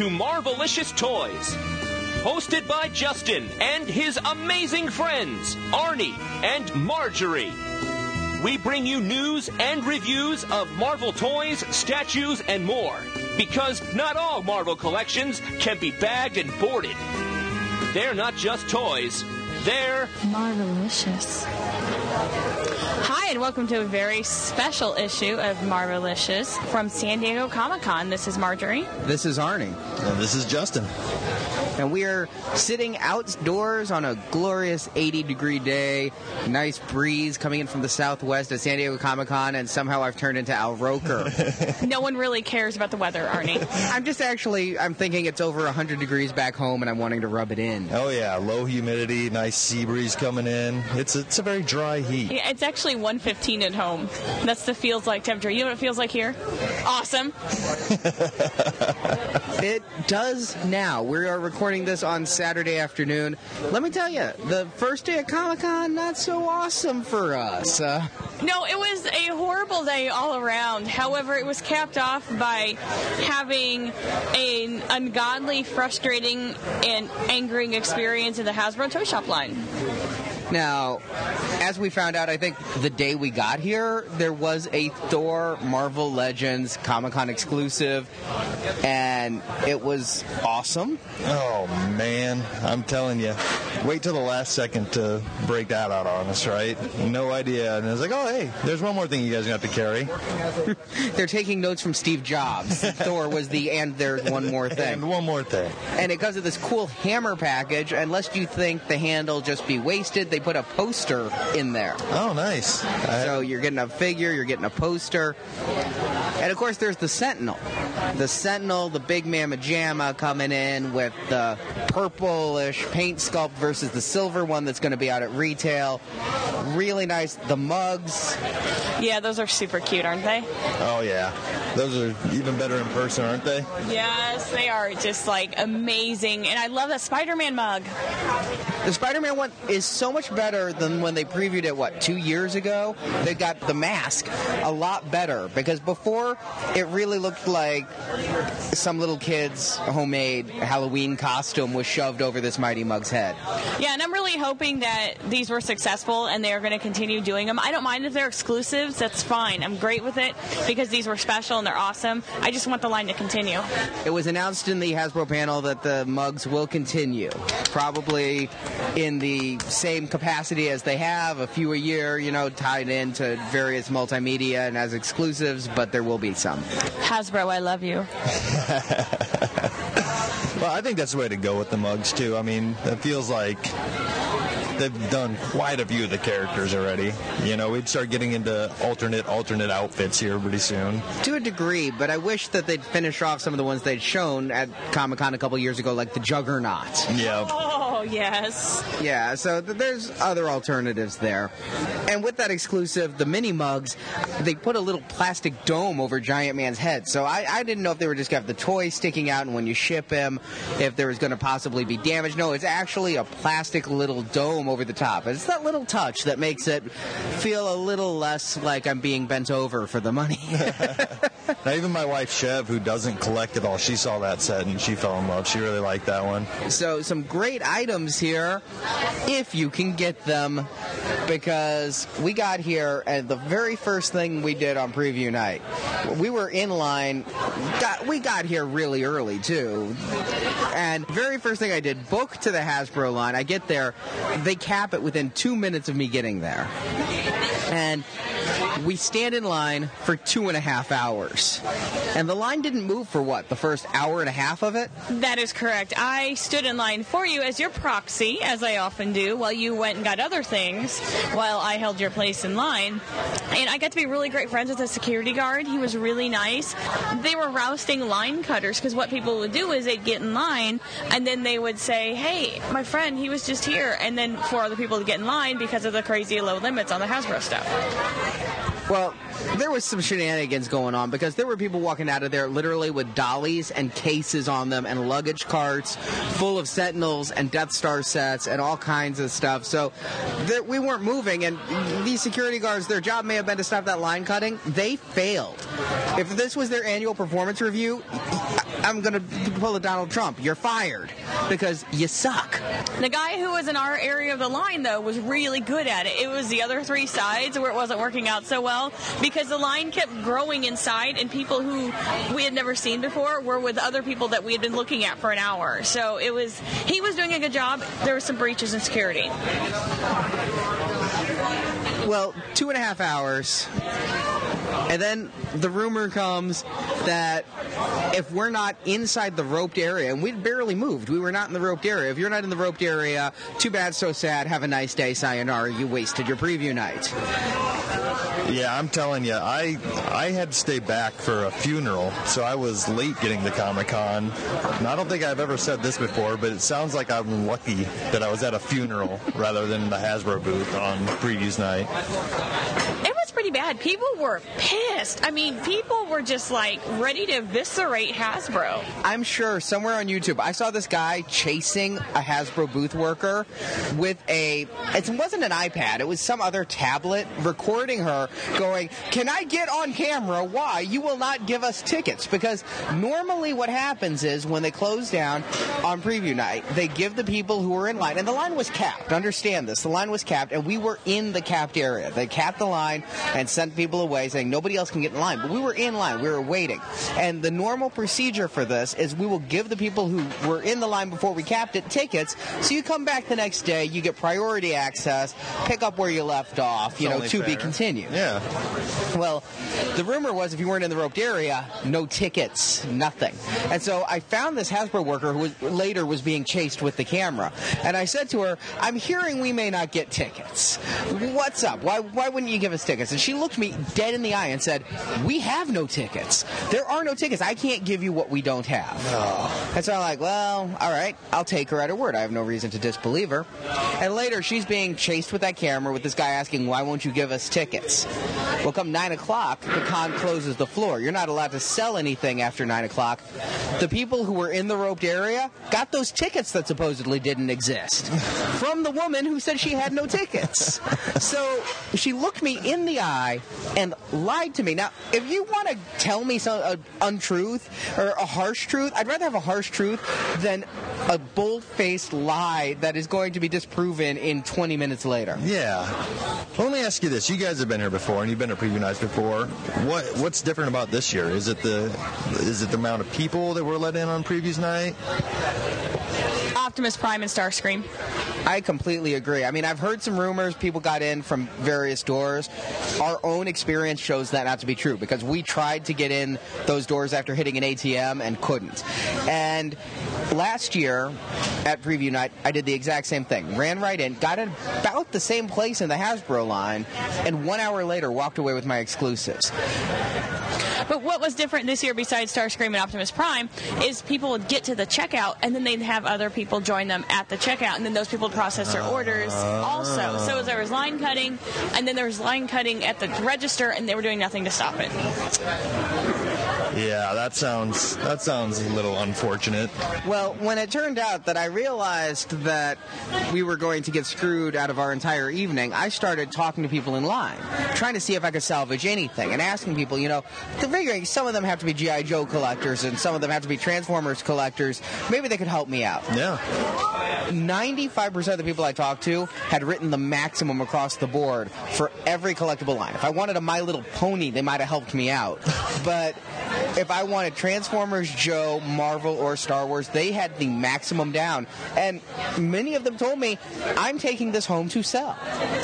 to Marvelicious Toys. Hosted by Justin and his amazing friends, Arnie and Marjorie. We bring you news and reviews of Marvel toys, statues, and more. Because not all Marvel collections can be bagged and boarded. They're not just toys, they're Marvelicious. Hi, and welcome to a very special issue of Marvelicious from San Diego Comic Con. This is Marjorie. This is Arnie. And this is Justin. And we are sitting outdoors on a glorious 80 degree day. Nice breeze coming in from the southwest at San Diego Comic Con, and somehow I've turned into Al Roker. no one really cares about the weather, Arnie. I'm just actually, I'm thinking it's over 100 degrees back home, and I'm wanting to rub it in. Oh, yeah. Low humidity, nice sea breeze coming in. It's a, it's a very dry heat. Yeah, it's actually 115 at home. That's the feels like temperature. You know what it feels like here? Awesome. it does now. We are recording this on Saturday afternoon. Let me tell you, the first day of Comic Con, not so awesome for us. Uh, no, it was a horrible day all around. However, it was capped off by having an ungodly, frustrating, and angering experience in the Hasbro Toy Shop line. Now, as we found out, I think the day we got here, there was a Thor Marvel Legends Comic Con exclusive, and it was awesome. Oh, man. I'm telling you. Wait till the last second to break that out on us, right? No idea. And it's like, oh, hey, there's one more thing you guys have to carry. They're taking notes from Steve Jobs. Thor was the, and there's one more thing. And one more thing. And it comes with this cool hammer package, unless you think the handle just be wasted, they put a poster in there. Oh, nice. So you're getting a figure, you're getting a poster. And of course, there's the Sentinel. The Sentinel, the big mamma jamma coming in with the purplish paint sculpt versus the silver one that's going to be out at retail. Really nice. The mugs. Yeah, those are super cute, aren't they? Oh, yeah. Those are even better in person, aren't they? Yes, they are just like amazing. And I love that Spider Man mug. The Spider Man one is so much better than when they previewed it, what, two years ago? They got the mask a lot better because before it really looked like some little kid's homemade Halloween costume was shoved over this Mighty Mug's head. Yeah, and I'm really hoping that these were successful and they're going to continue doing them. I don't mind if they're exclusives, that's fine. I'm great with it because these were special and they're awesome. I just want the line to continue. It was announced in the Hasbro panel that the mugs will continue, probably in the same capacity as they have, a few a year, you know, tied into various multimedia and as exclusives, but there will be some. Hasbro, I love you. well, I think that's the way to go with the mugs, too. I mean, it feels like they've done quite a few of the characters already. You know, we'd start getting into alternate alternate outfits here pretty soon. To a degree, but I wish that they'd finish off some of the ones they'd shown at Comic Con a couple years ago, like the Juggernaut. Yeah. Oh yes. Yeah. So th- there's other alternatives there, and with that exclusive, the mini mugs, they put a little plastic dome over Giant Man's head. So I, I didn't know if they were just gonna have the toy sticking out, and when you ship him, if there was going to possibly be damage. No, it's actually a plastic little dome over the top. It's that little touch that makes it feel a little less like I'm being bent over for the money. now, even my wife Chev, who doesn't collect at all, she saw that set and she fell in love. She really liked that one. So, some great items here, if you can get them, because we got here and the very first thing we did on preview night, we were in line. Got, we got here really early too, and very first thing I did, book to the Hasbro line. I get there, they cap it within two minutes of me getting there. And we stand in line for two and a half hours. And the line didn't move for what, the first hour and a half of it? That is correct. I stood in line for you as your proxy, as I often do, while you went and got other things while I held your place in line. And I got to be really great friends with the security guard. He was really nice. They were rousting line cutters because what people would do is they'd get in line and then they would say, Hey, my friend, he was just here. And then for other people to get in line because of the crazy low limits on the Hasbro stuff. Well, there was some shenanigans going on because there were people walking out of there literally with dollies and cases on them and luggage carts full of Sentinels and Death Star sets and all kinds of stuff. So we weren't moving, and these security guards, their job may have been to stop that line cutting. They failed. If this was their annual performance review, I'm going to pull a Donald Trump. You're fired because you suck. The guy who was in our area of the line, though, was really good at it. It was the other three sides where it wasn't working out so well because the line kept growing inside, and people who we had never seen before were with other people that we had been looking at for an hour. So it was, he was doing a good job. There were some breaches in security. Well, two and a half hours. And then the rumor comes that if we're not inside the roped area, and we'd barely moved, we were not in the roped area. If you're not in the roped area, too bad, so sad. Have a nice day, sayonara. You wasted your preview night. Yeah, I'm telling you, I I had to stay back for a funeral, so I was late getting to Comic Con. And I don't think I've ever said this before, but it sounds like I'm lucky that I was at a funeral rather than the Hasbro booth on previews night. It was pretty bad. People were pissed. I mean, people were just like ready to eviscerate Hasbro. I'm sure somewhere on YouTube, I saw this guy chasing a Hasbro booth worker with a, it wasn't an iPad, it was some other tablet, recording her going, Can I get on camera? Why? You will not give us tickets. Because normally what happens is when they close down on preview night, they give the people who are in line, and the line was capped. Understand this. The line was capped, and we were in the capped area. They capped the line and sent people away saying nobody else can get in line. But we were in line. We were waiting. And the normal procedure for this is we will give the people who were in the line before we capped it tickets. So you come back the next day, you get priority access, pick up where you left off, you know, to be continued. Yeah. Well, the rumor was if you weren't in the roped area, no tickets, nothing. And so I found this Hasbro worker who was, later was being chased with the camera. And I said to her, I'm hearing we may not get tickets. What's up? Why, why wouldn't you give us tickets? And she looked me dead in the eye and said, We have no tickets. There are no tickets. I can't give you what we don't have. And so I'm like, Well, all right, I'll take her at her word. I have no reason to disbelieve her. And later, she's being chased with that camera with this guy asking, Why won't you give us tickets? Well, come 9 o'clock, the con closes the floor. You're not allowed to sell anything after 9 o'clock. The people who were in the roped area got those tickets that supposedly didn't exist from the woman who said she had no tickets. So she looked me in the eye and lied to me. Now, if you want to tell me some uh, untruth or a harsh truth, I'd rather have a harsh truth than a bold-faced lie that is going to be disproven in 20 minutes later. Yeah. Let me ask you this: You guys have been here before, and you've been to preview nights before. What What's different about this year? Is it the Is it the amount of people that were let in on previews night? Optimus Prime and Starscream. I completely agree. I mean, I've heard some rumors people got in from various doors. Our own experience shows that not to be true because we tried to get in those doors after hitting an ATM and couldn't. And last year at preview night, I did the exact same thing. Ran right in, got in about the same place in the Hasbro line, and one hour later walked away with my exclusives. But what was different this year besides Starscream and Optimus Prime is people would get to the checkout and then they'd have other people join them at the checkout and then those people would process their orders also. So there was line cutting and then there was line cutting at the register and they were doing nothing to stop it. Yeah, that sounds that sounds a little unfortunate. Well, when it turned out that I realized that we were going to get screwed out of our entire evening, I started talking to people in line, trying to see if I could salvage anything, and asking people, you know, figuring some of them have to be G.I. Joe collectors and some of them have to be Transformers collectors. Maybe they could help me out. Yeah. 95% of the people I talked to had written the maximum across the board for every collectible line. If I wanted a My Little Pony, they might have helped me out. But if I wanted Transformers, Joe, Marvel, or Star Wars, they had the maximum down. And many of them told me, I'm taking this home to sell.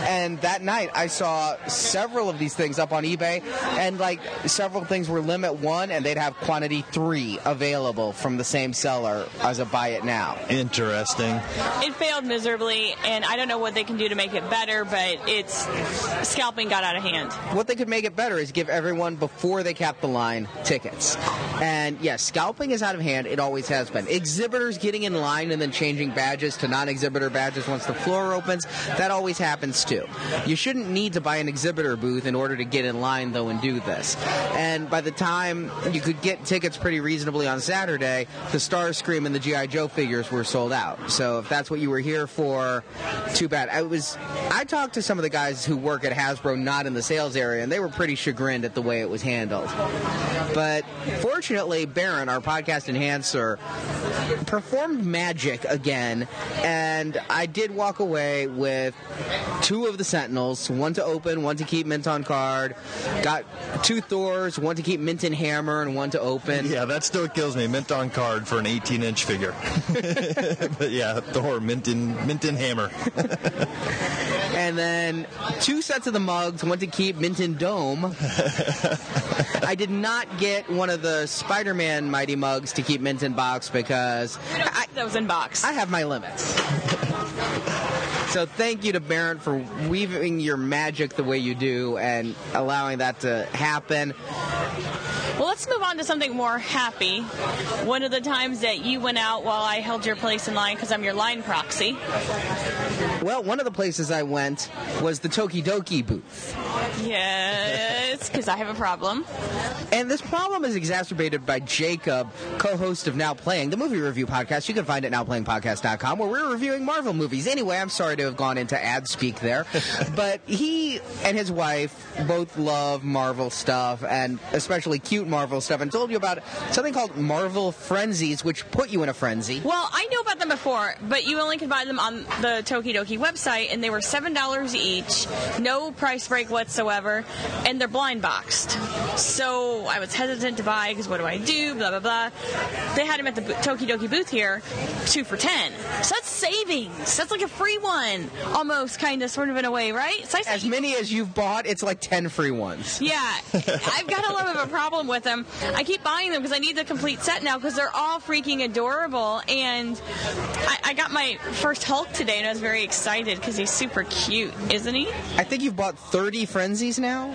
And that night, I saw several of these things up on eBay, and like several things were limit one, and they'd have quantity three available from the same seller as a buy it now. Interesting. It failed miserably and I don't know what they can do to make it better, but it's scalping got out of hand. what they could make it better is give everyone before they cap the line tickets. And yes, scalping is out of hand. It always has been. Exhibitors getting in line and then changing badges to non-exhibitor badges once the floor opens, that always happens too. You shouldn't need to buy an exhibitor booth in order to get in line though and do this. And by the time you could get tickets pretty reasonably on Saturday, the Starscream and the GI Joe figures were sold out. So if that's what you were here for, too bad. I was I talked to some of the guys who work at Hasbro not in the sales area and they were pretty chagrined at the way it was handled. But But fortunately, Baron, our podcast enhancer, performed magic again, and I did walk away with two of the Sentinels, one to open, one to keep mint on card. Got two Thors, one to keep mint in hammer, and one to open. Yeah, that still kills me. Mint on card for an 18 inch figure. but yeah, Thor, mint in, mint in hammer. And then two sets of the mugs, one to keep mint in dome. I did not get one of the Spider Man Mighty mugs to keep mint in box because We don't those in box. I have my limits. so thank you to Baron for weaving your magic the way you do and allowing that to happen. Let's move on to something more happy. One of the times that you went out while I held your place in line because I'm your line proxy. Well, one of the places I went was the Tokidoki booth. Yes, because I have a problem. And this problem is exacerbated by Jacob, co-host of Now Playing, the movie review podcast. You can find it at nowplayingpodcast.com where we're reviewing Marvel movies. Anyway, I'm sorry to have gone into ad speak there, but he and his wife both love Marvel stuff and especially cute Marvel stuff and told you about something called Marvel Frenzies, which put you in a frenzy. Well, I knew about them before, but you only could buy them on the Tokidoki website, and they were seven dollars each, no price break whatsoever, and they're blind boxed. So I was hesitant to buy because what do I do? Blah blah blah. They had them at the Tokidoki booth here, two for ten. So that's savings. That's like a free one, almost, kind of, sort of in a way, right? So As many as you've bought, it's like 10 free ones. yeah, I've got a little bit of a problem with them. I keep buying them because I need the complete set now because they're all freaking adorable. And I, I got my first Hulk today, and I was very excited because he's super cute, isn't he? I think you've bought 30 Frenzies now?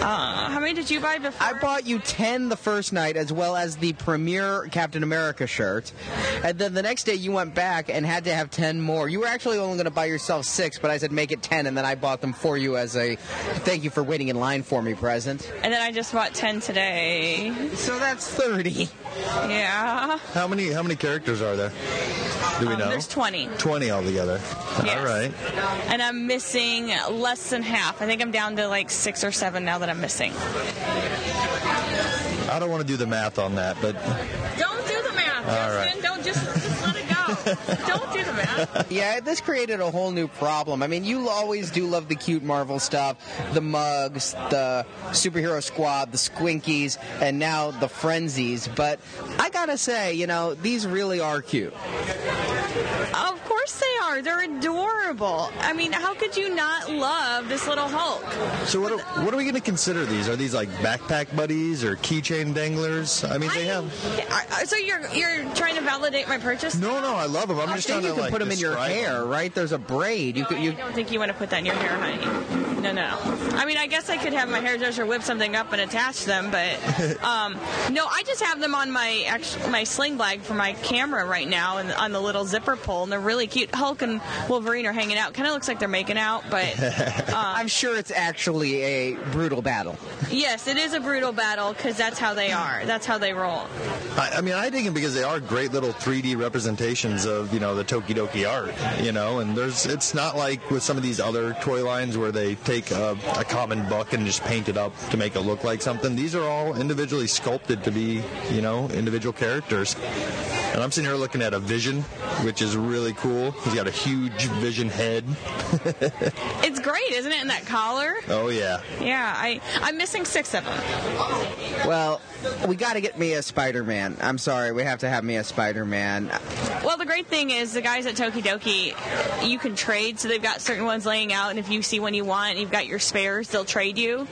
Uh, how many did you buy before? I bought you 10 the first night, as well as the premier Captain America shirt. And then the next day you went back and had to have 10 more. You were actually only going to buy yourself six, but I said make it 10, and then I bought them for you as a thank you for waiting in line for me present. and then I just bought 10 today. So that's 30. Yeah. How many how many characters are there? Do we Um, know? There's 20. 20 altogether. Yes. All right. And I'm missing less than half. I think I'm down to like six or seven now that I'm missing. I don't want to do the math on that, but Don't do the math, All right. Justin. Don't just, Don't do the math. Yeah, this created a whole new problem. I mean, you always do love the cute Marvel stuff, the mugs, the superhero squad, the squinkies, and now the frenzies. But I gotta say, you know, these really are cute. Of course they are. They're adorable. I mean, how could you not love this little Hulk? so what are, what are we going to consider these? Are these like backpack buddies or keychain danglers? I mean, they have I- I- so you're you're trying to validate my purchase? No, no, I love them. I'm I just think trying you can like put them in your hair, them. right? There's a braid. You could you. I don't think you want to put that in your hair, honey. No, no. I mean, I guess I could have my hairdresser whip something up and attach them, but um, no, I just have them on my act- my sling bag for my camera right now, and on the little zipper pull, and they're really cute. Hulk and Wolverine are hanging out. Kind of looks like they're making out, but uh, I'm sure it's actually a brutal battle. yes, it is a brutal battle because that's how they are. That's how they roll. I, I mean, I dig them because they are great little 3D representations of you know the Tokidoki art. You know, and there's it's not like with some of these other toy lines where they take a, a common buck and just paint it up to make it look like something. These are all individually sculpted to be you know individual characters. And I'm sitting here looking at a Vision, which is really cool. He's got a huge Vision head. It's great, isn't it? In that collar. Oh yeah. Yeah, I I'm missing six of them. Well, we got to get me a Spider-Man. I'm sorry, we have to have me a Spider-Man. Well, the great thing is the guys at Tokidoki, you can trade. So they've got certain ones laying out, and if you see one you want, and you've got your spares, they'll trade you.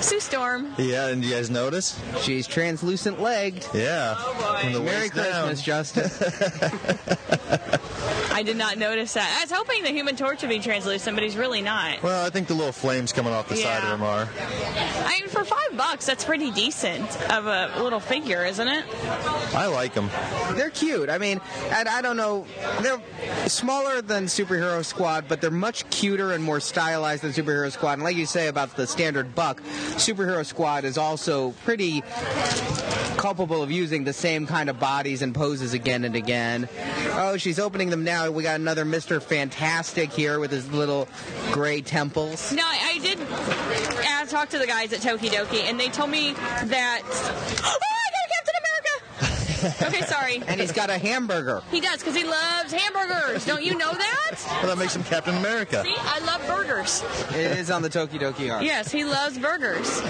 Sue Storm. Yeah, and you guys notice? She's translucent legged. Yeah. From the Merry waist down. Christmas, Justin. I did not notice that. I was hoping the Human Torch would be translucent, but he's really not. Well, I think the little flames coming off the side of him are. I mean, for five bucks, that's pretty decent of a little figure, isn't it? I like them. they're cute. I mean, and I don't know, they're smaller than Superhero Squad, but they're much cuter and more stylized than Superhero Squad. And like you say about the standard buck, Superhero Squad is also pretty culpable of using the same kind of bodies and poses again and again. Oh, she's opening them now. Now we got another Mr. Fantastic here with his little gray temples. No, I, I did uh, talk to the guys at Tokidoki, and they told me that. Oh, I got a Captain America! okay, sorry. And he's got a hamburger. He does, because he loves hamburgers. Don't you know that? Well, that makes him Captain America. See, I love burgers. It is on the Tokidoki arc. Yes, he loves burgers.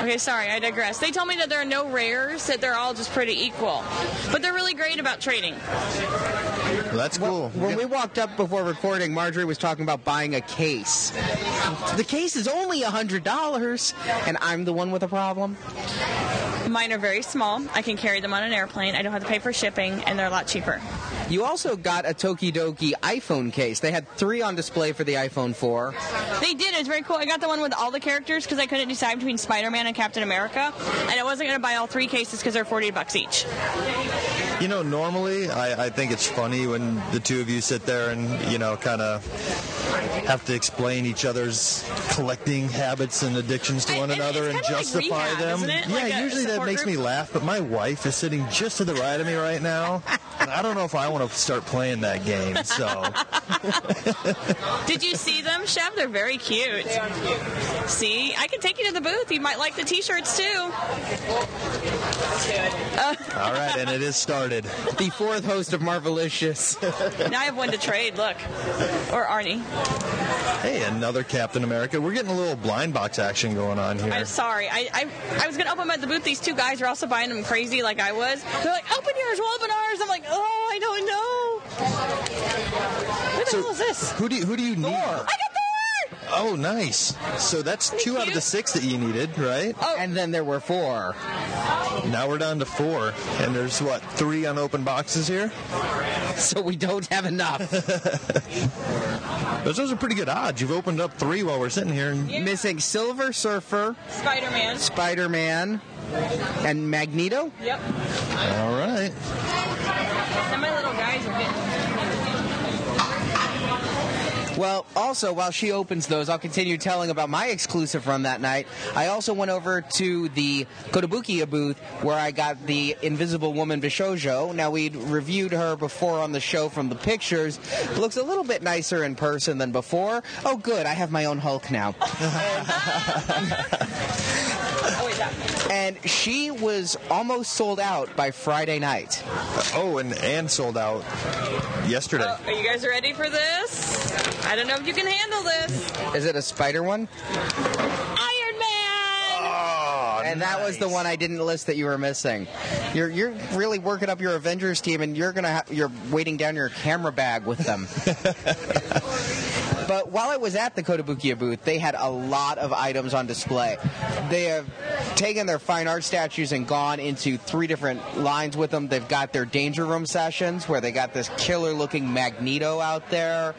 Okay, sorry, I digress. They told me that there are no rares, that they're all just pretty equal. But they're really great about trading. Well, that's cool. When we walked up before recording, Marjorie was talking about buying a case. The case is only a hundred dollars, and I'm the one with a problem. Mine are very small. I can carry them on an airplane. I don't have to pay for shipping, and they're a lot cheaper. You also got a Tokidoki iPhone case. They had three on display for the iPhone 4. They did. It was very cool. I got the one with all the characters because I couldn't decide between Spider-Man and Captain America, and I wasn't going to buy all three cases because they're forty bucks each. You know, normally I, I think it's funny when the two of you sit there and, you know, kind of have to explain each other's collecting habits and addictions to I- one it- another and kinda like justify rehab, them. isn't it? Yeah, Like usually that support makes me laugh, but my wife is sitting just to the right of me right now. And I don't know if I want to start playing that game. So, Did you see them, Chef? They're very cute. See, I can take you to the booth. You might like the T-shirts too. all right, and it is started. The fourth host of Marvelicious. Now I have one to trade. Look, or Arnie. Hey, another Captain America. We're getting a little blind box action going on here. I'm sorry. I, I I was gonna open them at the booth. These two guys are also buying them crazy like I was. They're like, open yours, we'll open ours. I'm like, oh, I don't know. Who the hell is this? Who do you, who do you need? I got Thor. Oh, nice. So that's two out of the six that you needed, right? Oh, and then there were four. Now we're down to four, and there's what three unopened boxes here. So we don't have enough. Those, those are pretty good odds. You've opened up three while we're sitting here. And Missing Silver Surfer, Spider-Man. Spider Man, and Magneto. Yep. all right. And my little guys are getting. Well, also, while she opens those, I'll continue telling about my exclusive run that night. I also went over to the Kotobukiya booth where I got the Invisible Woman Bishoujo. Now, we'd reviewed her before on the show from the pictures. Looks a little bit nicer in person than before. Oh, good. I have my own Hulk now. Wait, that. And she was almost sold out by Friday night. Oh, and and sold out yesterday. Oh, are you guys ready for this? I don't know if you can handle this. Is it a spider one? Iron Man. oh, And that was the one I didn't list that you were missing. You're you're really working up your Avengers team, and you're gonna ha- you're weighting down your camera bag with them. but while I was at the Kotobukiya booth, they had a lot of items on display. They have taken their fine art statues and gone into three different lines with them. They've got their Danger Room sessions where they got this killer-looking Magneto out there.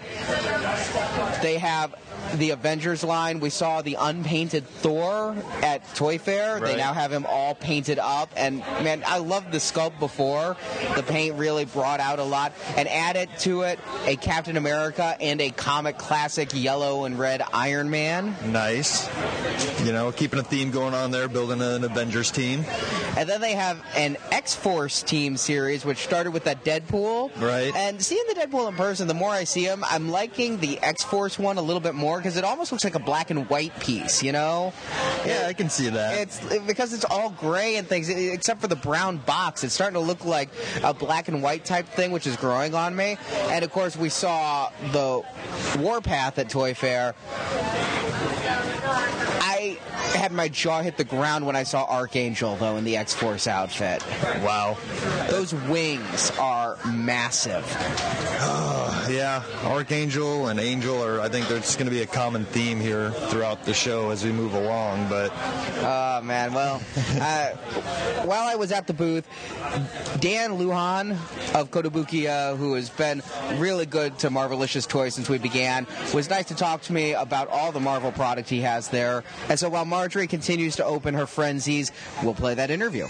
They have the Avengers line. We saw the unpainted Thor at Toy Fair. They now have him all painted up. And man, I loved the sculpt before. The paint really brought out a lot. And added to it a Captain America and a comic classic yellow and red Iron Man. nice. You know, keeping a theme going on there, building an Avengers team. And then they have an X Force team series, which started with that Deadpool. Right. And seeing the Deadpool in person, the more I see him, I'm liking the X Force one a little bit more because it almost looks like a black and white piece, you know? Yeah, I can see that. It's because it's all gray and things, except for the brown box. It's starting to look like a black and white type thing, which is growing on me. And of course, we saw the Warpath at Toy Fair. I had my jaw hit the ground when I saw Archangel, though, in the X Force outfit. wow. Those wings are massive. Yeah, Archangel and Angel are. I think there's going to be a common theme here throughout the show as we move along. But Oh man, well, uh, while I was at the booth, Dan Lujan of Kotobukiya, who has been really good to Marvelicious Toys since we began, was nice to talk to me about all the Marvel product he has there. And so while Marjorie continues to open her frenzies, we'll play that interview.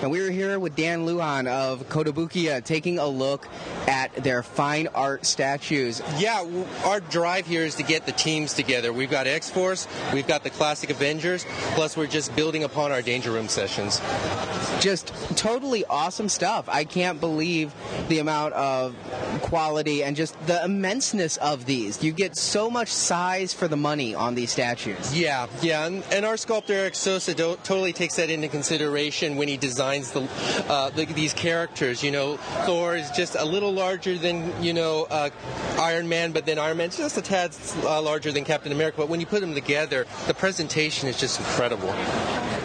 And we are here with Dan Lujan of Kotobukiya uh, taking a look at their fine art statues. Yeah, our drive here is to get the teams together. We've got X Force, we've got the classic Avengers, plus we're just building upon our Danger Room sessions. Just totally awesome stuff. I can't believe the amount of quality and just the immenseness of these. You get so much size for the money on these statues. Yeah, yeah, and, and our sculptor Eric Sosa do- totally takes that into consideration when he designs the, uh, the, these characters. You know, Thor is just a little larger than you know uh, Iron Man, but then Iron Man's just a tad uh, larger than Captain America. But when you put them together, the presentation is just incredible.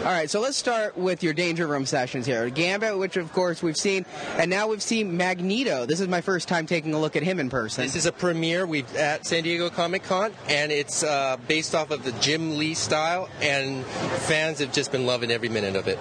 All right, so let's start with your Danger Room sessions here. Gambit, which of course we've seen, and now we've seen Magneto. This is my first time taking a look at him in person. This is a premiere we've at San Diego Comic Con, and it's uh, based off of the Jim Lee style, and fans have just been loving every minute of it.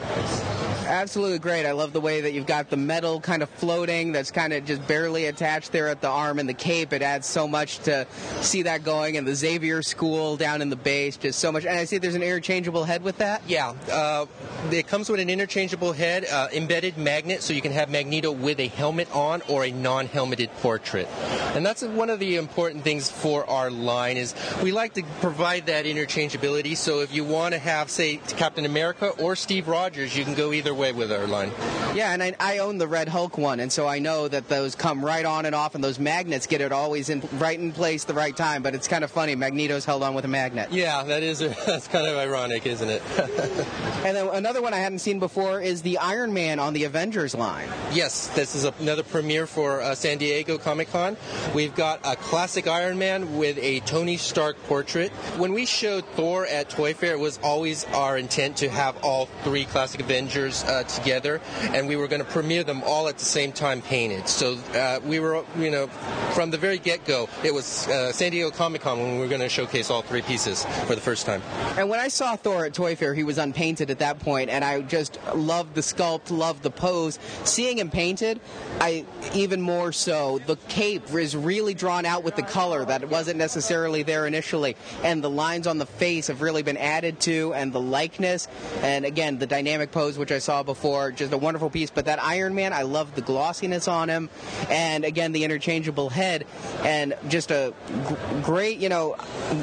Absolutely great. I love the way that you've got the metal kind of floating that's kind of just barely attached there at the arm and the cape. It adds so much to see that going. And the Xavier School down in the base, just so much. And I see there's an interchangeable head with that. Yeah, uh, it comes with an interchangeable head, uh, embedded magnet, so you can have Magneto with a helmet on or a non-helmeted portrait. And that's one of the important things for our line is we like to provide that interchangeability. So if you want to have, say, Captain America or Steve Rogers, you can go either way with our line. Yeah, and I, I own the Red Hulk one, and so I know that those come right on and off, and those magnets get it always in right in place the right time. But it's kind of funny. Magneto's held on with a magnet. Yeah, that is that's kind of ironic, isn't it? and then another one I hadn't seen before is the Iron Man on the Avengers line. Yes, this is another premiere for uh, San Diego Comic Con. We've got a classic Iron Man with a Tony Stark portrait. When we showed Thor at Toy Fair, it was always our intent to have all three classic Avengers uh, together, and we were going to premiere them all at the same time painted. So uh, we were, you know, from the very get-go, it was uh, San Diego Comic Con when we were going to showcase all three pieces for the first time. And when I saw Thor at Toy Fair, he was unpainted at that point, and I just loved the sculpt, loved the pose. Seeing him painted, I even more so. The cape is really drawn out with the color that wasn't necessarily there initially, and the lines on the face have really been added to, and the likeness, and again the dynamic pose which I saw before, just a wonderful piece. But that Iron Man, I love the glossiness on him, and again the interchangeable head, and just a g- great, you know,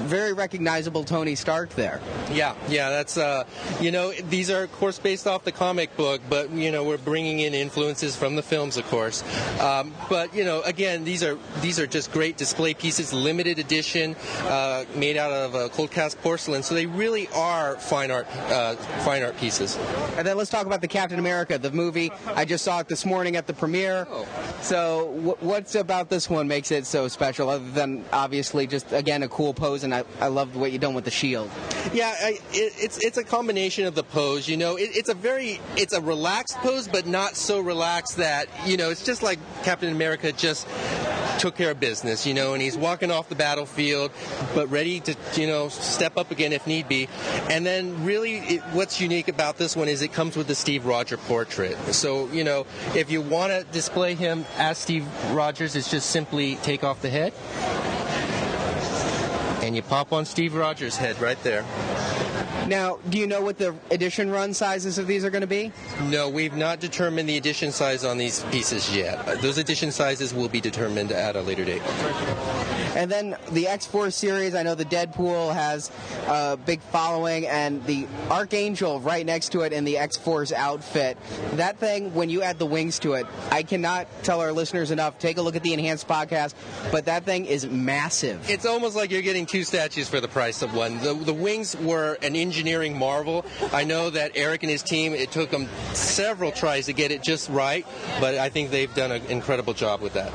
very recognizable Tony Stark there. Yeah, yeah, that's uh, you know, these are of course based off the comic book, but you know we're bringing in influences from the films, of course. Um, but you know, again, these are these are just great display pieces, limited edition, uh, made out of uh, cold cast porcelain. So they really are fine art, uh, fine art pieces. And then let's talk about the Captain America, the movie. I just saw it this morning at the premiere. Oh. So, wh- what's about this one makes it so special, other than obviously just again a cool pose, and I, I love what you've done with the shield. Yeah, I, it, it's it's a combination of the pose. You know, it, it's a very it's a relaxed pose, but not so relaxed that you know it's just like Captain America just took care of business. You know, and he's walking off the battlefield, but ready to you know step up again if need be. And then really, it, what's unique about this one is it comes with the Steve Roger portrait. So you know, if you want to display him as Steve Rogers, it's just simply take off the head. And you pop on Steve Rogers' head right there. Now, do you know what the edition run sizes of these are going to be? No, we've not determined the edition size on these pieces yet. Those edition sizes will be determined at a later date. And then the X Force series, I know the Deadpool has a big following, and the Archangel right next to it in the X Force outfit. That thing, when you add the wings to it, I cannot tell our listeners enough. Take a look at the enhanced podcast, but that thing is massive. It's almost like you're getting two statues for the price of one. The, the wings were an engineering marvel. I know that Eric and his team, it took them several tries to get it just right, but I think they've done an incredible job with that.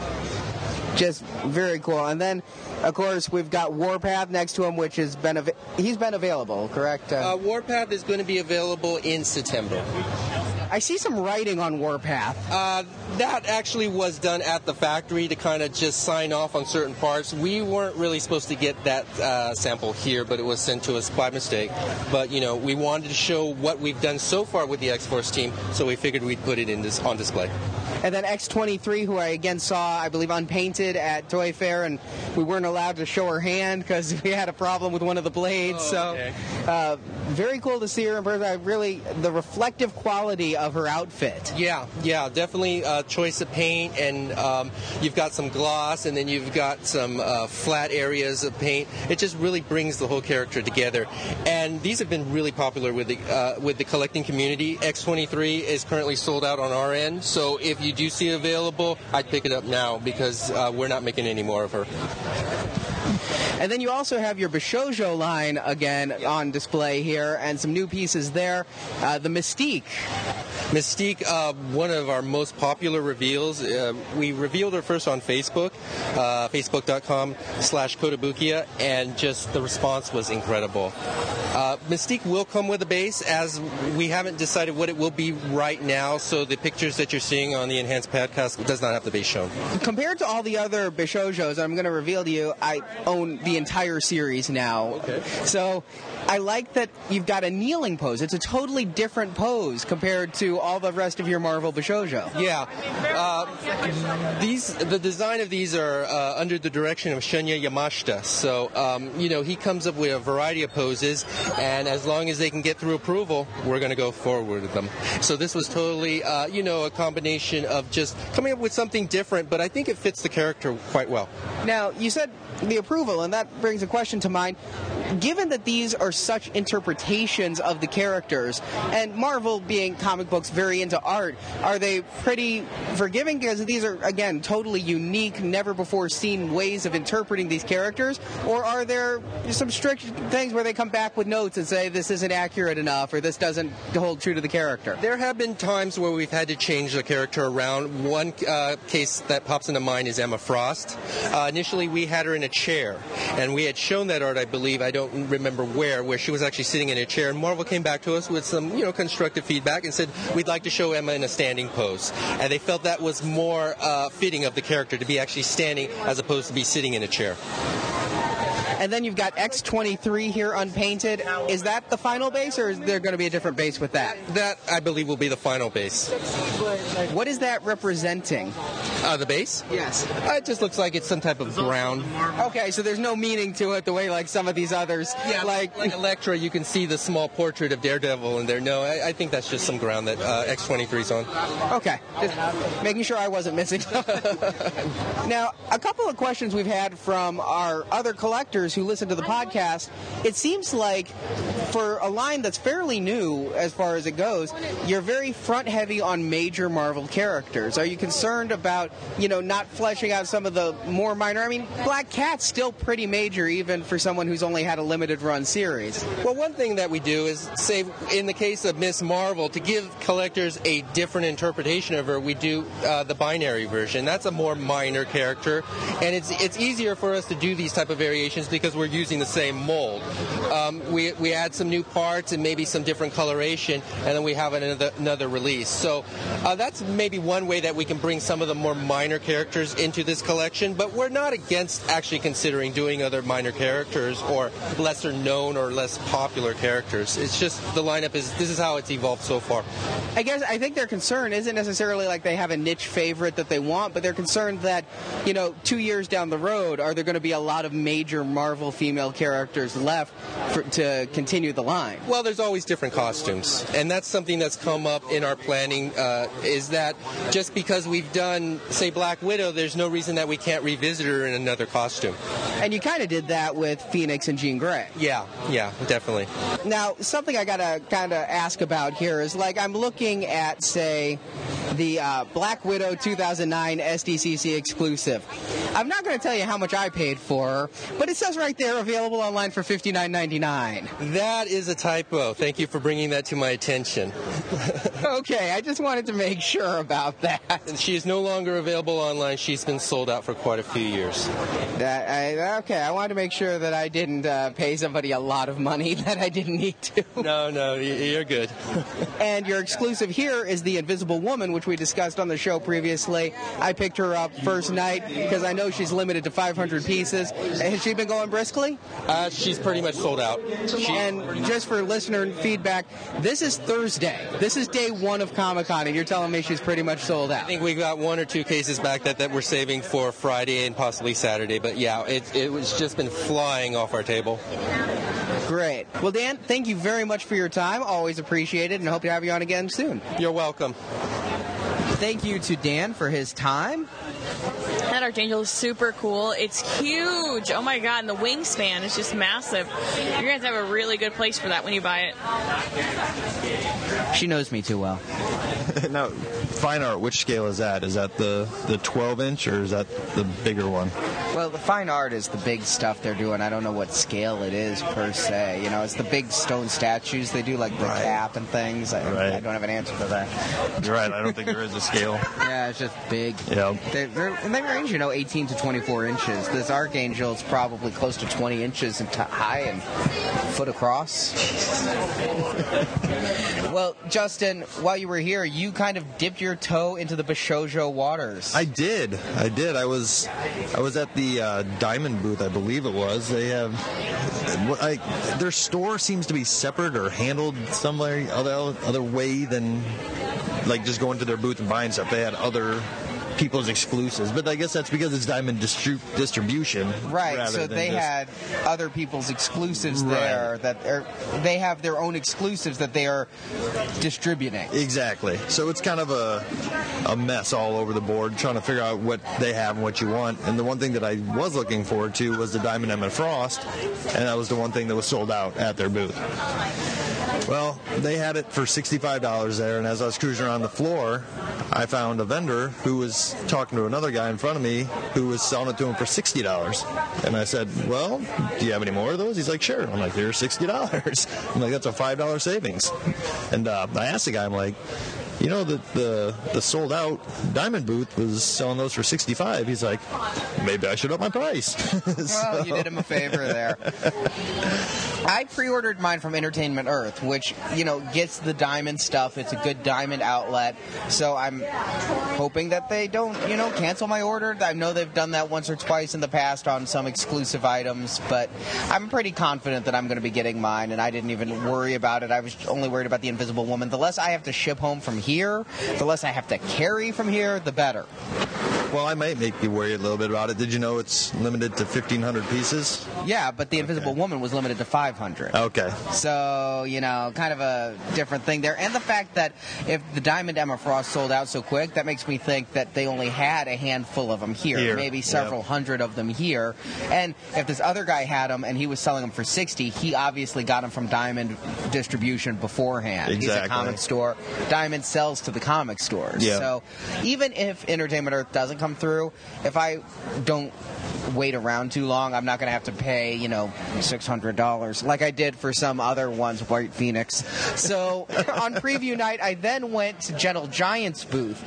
Just very cool. And then, of course, we've got Warpath next to him, which has been av- he's been available, correct? Uh, Warpath is going to be available in September. I see some writing on Warpath. Uh, that actually was done at the factory to kind of just sign off on certain parts. We weren't really supposed to get that uh, sample here, but it was sent to us by mistake. But you know, we wanted to show what we've done so far with the X Force team, so we figured we'd put it in this on display. And then X23, who I again saw, I believe, unpainted at Toy Fair, and we weren't allowed to show her hand because we had a problem with one of the blades. Oh, okay. So, uh, very cool to see her in person. I really, the reflective quality of her outfit. Yeah, yeah, definitely a choice of paint, and um, you've got some gloss, and then you've got some uh, flat areas of paint. It just really brings the whole character together. And these have been really popular with the uh, with the collecting community. X23 is currently sold out on our end, so if you do you see it available, I'd pick it up now because uh, we're not making any more of her. And then you also have your Bishoujo line again on display here, and some new pieces there. Uh, the Mystique. Mystique, uh, one of our most popular reveals. Uh, we revealed her first on Facebook, uh, facebook.com slash Kotobukiya, and just the response was incredible. Uh, Mystique will come with a base, as we haven't decided what it will be right now, so the pictures that you're seeing on the enhanced podcast does not have to be shown. Compared to all the other Bishoujos, I'm going to reveal to you, I own the entire series now. Okay. So I like that you've got a kneeling pose. It's a totally different pose compared to all the rest of your Marvel Bishoujo. Yeah, uh, these the design of these are uh, under the direction of Shunya Yamashita. So um, you know he comes up with a variety of poses, and as long as they can get through approval, we're going to go forward with them. So this was totally uh, you know a combination of just coming up with something different, but I think it fits the character quite well. Now, you said the approval, and that brings a question to mind. Given that these are such interpretations of the characters, and Marvel being comic books very into art, are they pretty forgiving? Because these are, again, totally unique, never before seen ways of interpreting these characters? Or are there some strict things where they come back with notes and say this isn't accurate enough or this doesn't hold true to the character? There have been times where we've had to change the character around. One uh, case that pops into mind is Emma Frost. Uh, initially, we had her in a chair, and we had shown that art, I believe, I don't remember where, where she was actually sitting in a chair. And Marvel came back to us with some, you know, constructive feedback and said, we'd like to show Emma in a standing pose. And they felt that was more uh, fitting of the character to be actually standing as opposed to be sitting in a chair. And then you've got X23 here unpainted. Is that the final base, or is there going to be a different base with that? That, I believe, will be the final base. What is that representing? Uh, the base? Yes. Uh, it just looks like it's some type of ground. Okay, so there's no meaning to it the way like some of these others. like, like Elektra, you can see the small portrait of Daredevil in there. No, I, I think that's just some ground that uh, X23's on. Okay, just making sure I wasn't missing. now, a couple of questions we've had from our other collectors who listen to the podcast. It seems like for a line that's fairly new as far as it goes, you're very front heavy on major Marvel characters. Are you concerned about, you know, not fleshing out some of the more minor? I mean, Black Cat's still pretty major even for someone who's only had a limited run series. Well, one thing that we do is say, in the case of Miss Marvel, to give collectors a different interpretation of her, we do uh, the binary version. That's a more minor character, and it's it's easier for us to do these type of variations because we're using the same mold. Um, we we add some new parts and maybe some different coloration, and then we have another another release. So uh, that's maybe one way that we can bring some of the more minor characters into this collection. But we're not against actually considering doing other minor characters or lesser known or less popular characters. It's just the lineup is this is how it's evolved so far. I guess I think their concern isn't necessarily like they have a niche favorite that they want, but they're concerned that, you know, two years down the road, are there going to be a lot of major Marvel female characters left for, to continue the line? Well, there's always different costumes, and that's something that's come up in our planning. Uh, is that just because we've done, say, Black Widow, there's no reason that we can't revisit her in another costume. And you kind of did that with Phoenix and Jean Grey. Yeah, yeah, definitely. Now, something I gotta kind of ask about here is like I'm looking at, say, the uh, Black Widow 2009 SDCC exclusive. I'm not going to tell you how much I paid for her, but it says right there available online for $59.99. That is a typo. Thank you for bringing that to my attention. okay, I just wanted to make sure about that. She is no longer available online. She's been sold out for quite a few years. That, I, okay, I wanted to make sure that I didn't uh, pay somebody a lot of money that I didn't need to. No, no, you're good. and your exclusive here is the Invisible Woman, which we discussed on the show previously. I picked her up first night because I know she's limited to 500 pieces. Has she been going going briskly? Uh, she's pretty much sold out. She, And just for listener feedback, this is Thursday. This is day one of Comic Con, and you're telling me she's pretty much sold out. I think we got one or two cases back that, that we're saving for Friday and possibly Saturday. But yeah, it, it was just been flying off our table. Great. Well, Dan, thank you very much for your time. Always appreciate it, and hope to have you on again soon. You're welcome. Thank you to Dan for his time. That Archangel is super cool. It's huge. Oh my god, and the wingspan is just massive. You're gonna have to have a really good place for that when you buy it. She knows me too well. now, fine art. Which scale is that? Is that the the 12 inch or is that the bigger one? Well, the fine art is the big stuff they're doing. I don't know what scale it is per se. You know, it's the big stone statues they do, like the Right. cap and things. I, Right. I don't have an answer for that. You're right. I don't think there is a scale. Yeah, it's just big. Yeah. They're, they're, and they range, you know, 18 to 24 inches. This Archangel is probably close to 20 inches in t- high and foot across. well, Justin, while you were here, you kind of dipped your toe into the Bishoujo waters. I did. I did. I was I was at the uh, Diamond booth, I believe it was. They have I, their store seems to be separate or handled some other other way than like just going to their booth and buying stuff. They had other people's exclusives, but I guess that's because it's Diamond distri- distribution. Right, so they just- had other people's exclusives Right. there that are, they have their own exclusives that they are distributing. Exactly. So it's kind of a, a mess all over the board, trying to figure out what they have and what you want. And the one thing that I was looking forward to was the Diamond Emma Frost, and that was the one thing that was sold out at their booth. Well, they had it for $65 there, and as I was cruising around the floor, I found a vendor who was talking to another guy in front of me who was selling it to him for $60. And I said, Well, do you have any more of those? He's like, Sure. I'm like, They're $60. I'm like, That's a $5 savings. And uh, I asked the guy, I'm like, you know that the the sold out diamond booth was selling those for 65 he's like maybe i should up my price Well, you did him a favor there. I pre-ordered mine from Entertainment Earth, which you know gets the diamond stuff. It's a good diamond outlet, so I'm hoping that they don't you know cancel my order. I know they've done that once or twice in the past on some exclusive items, but I'm pretty confident that I'm going to be getting mine, and I didn't even worry about it. I was only worried about the Invisible Woman. The less I have to ship home from here, the less I have to carry from here, the better. Well i might make you worry a little bit about it did you know it's limited to 1500 pieces Yeah, but the Invisible Woman was limited to 500. okay So, you know, kind of a different thing there. And the fact that if the Diamond Emma Frost sold out so quick, that makes me think that they only had a handful of them here, Here, maybe several yep. hundred of them here. And if this other guy had them and he was selling them for 60, he obviously got them from Diamond distribution beforehand. Exactly. He's a comic store. Diamond sells to the comic stores. Yeah. So even if Entertainment Earth doesn't come through, if I don't wait around too long, I'm not going to have to pay, you know, $600 like I did for some other ones, White Phoenix. So on preview night, I then went to Gentle Giant's booth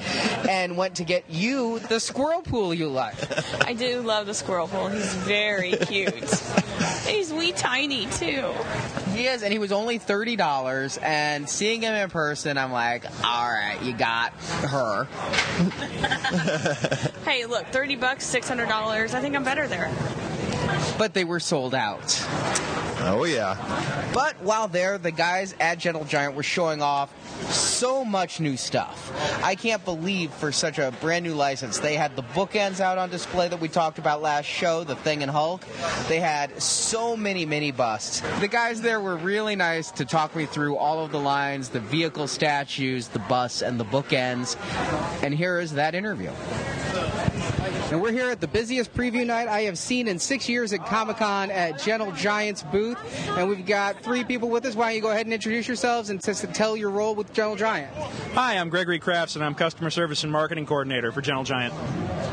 and went to get you the squirrel pool you like. I do love the squirrel pool. He's very cute. He's wee tiny too. He is, and he was only $30. And seeing him in person, I'm like, all right, you got her. Hey, look, thirty bucks, six hundred dollars. I think I'm better there. But they were sold out. oh yeah But while there, the guys at Gentle Giant were showing off so much new stuff. I can't believe for such a brand new license, they had the bookends out on display that we talked about last show, the Thing and Hulk. They had so many mini busts. The guys there were really nice to talk me through all of the lines, the vehicle statues, the busts, and the bookends. And here is that interview. And we're here at the busiest preview night I have seen in six years at Comic Con at Gentle Giant's booth. And we've got three people with us. Why don't you go ahead and introduce yourselves and just tell your role with Gentle Giant? Hi, I'm Gregory Crafts, and I'm Customer Service and Marketing Coordinator for Gentle Giant.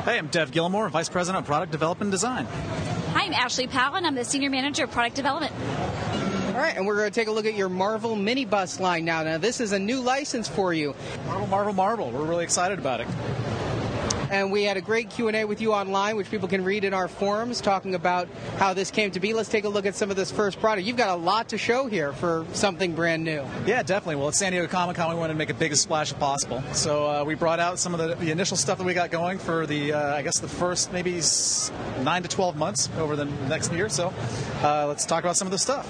Hey, I'm Dev Gilmore, Vice President of Product Development and Design. Hi, I'm Ashley Powell, and I'm the Senior Manager of Product Development. All right, and we're going to take a look at your Marvel mini bust line now. Now, this is a new license for you. Marvel, Marvel, Marvel. We're really excited about it. And we had a great Q&A with you online, which people can read in our forums, talking about how this came to be. Let's take a look at some of this first product. You've got a lot to show here for something brand new. Yeah, definitely. Well, at San Diego Comic Con, we wanted to make a biggest splash as possible. So uh, we brought out some of the, the initial stuff that we got going for the, uh, I guess, the first maybe nine to 12 months over the next year. So uh, let's talk about some of the stuff.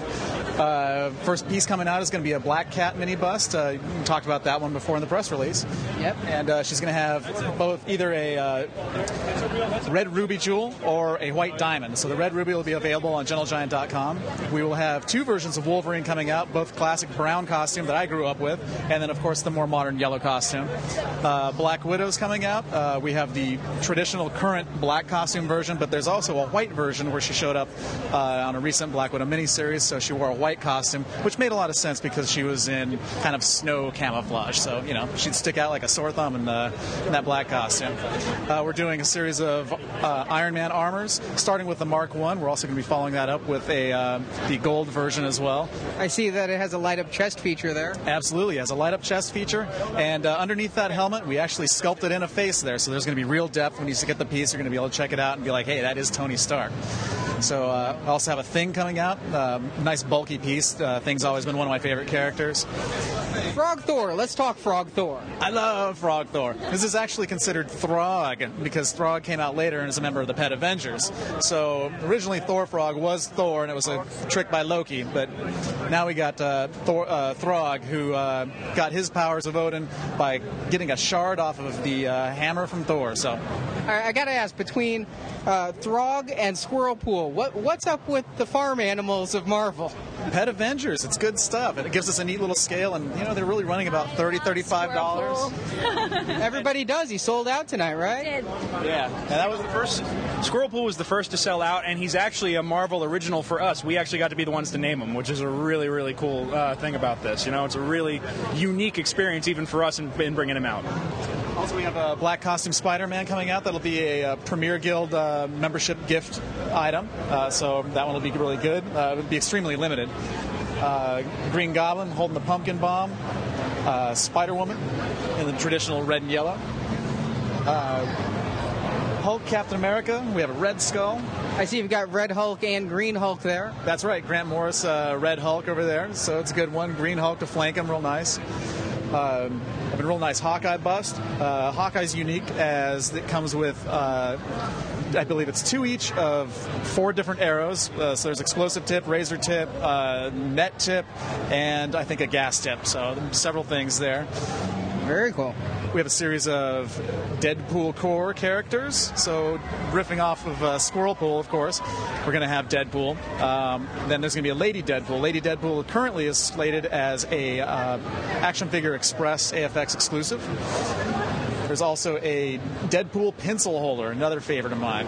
Uh, first piece coming out is going to be a Black Cat mini bust. Uh, we talked about that one before in the press release. Yep. And uh, she's going to have both either a uh, red ruby jewel or a white diamond. So the red ruby will be available on GentleGiant.com. We will have two versions of Wolverine coming out, both classic brown costume that I grew up with, and then of course the more modern yellow costume. Uh, Black Widow's coming out. Uh, we have the traditional current black costume version, but there's also a white version where she showed up uh, on a recent Black Widow miniseries. So she wore a white costume, which made a lot of sense because she was in kind of snow camouflage. So you know she'd stick out like a sore thumb in, uh, in that black costume. Uh, we're doing a series of uh, Iron Man armors, starting with the Mark One. We're also going to be following that up with a uh, the gold version as well. I see that it has a light up chest feature there. Absolutely, it has a light up chest feature, and uh, underneath that helmet, we actually sculpted in a face there. So there's going to be real depth when you get the piece. You're going to be able to check it out and be like, hey, that is Tony Stark. So uh, I also have a Thing coming out, um, nice bulky piece. Uh, Thing's always been one of my favorite characters. Frog Thor. Let's talk Frog Thor. I love Frog Thor. This is actually considered Throg because Throg came out later and is a member of the Pet Avengers. So originally Thor Frog was Thor and it was a trick by Loki, but now we got uh, Thor, uh, Throg who uh, got his powers of Odin by getting a shard off of the uh, hammer from Thor. So All right, I got to ask between uh, Throg and Squirrel Pool, what what's up with the farm animals of Marvel? Pet Avengers, it's good stuff. And it gives us a neat little scale and you know they're really running about 30 $35. Everybody does. He sold out tonight, right? Yeah, and that was the first. Squirrel Pool was the first to sell out, and he's actually a Marvel original for us. We actually got to be the ones to name him, which is a really, really cool uh, thing about this. You know, it's a really unique experience even for us in, in bringing him out. Also, we have a Black Costume Spider-Man coming out. That'll be a, uh Premier Guild uh, membership gift item. Uh, so that one will be really good. Uh, it'll be extremely limited. Uh, Green Goblin holding the pumpkin bomb. Uh, Spider Woman in the traditional red and yellow. Uh, Hulk, Captain America. We have a Red Skull. I see you've got Red Hulk and Green Hulk there. That's right, Grant Morris, uh, Red Hulk over there. So it's a good one. Green Hulk to flank him, real nice. Um, have a real nice Hawkeye bust. Uh, Hawkeye's unique as it comes with, uh, I believe it's two each of four different arrows. Uh, so there's explosive tip, razor tip, uh, net tip, and I think a gas tip. So several things there. Very cool. We have a series of Deadpool core characters. So, riffing off of uh, Squirrel Pool, of course, we're going to have Deadpool. Um, then there's going to be a Lady Deadpool. Lady Deadpool currently is slated as a uh, Action Figure Express AFX exclusive. There's also a Deadpool pencil holder, another favorite of mine.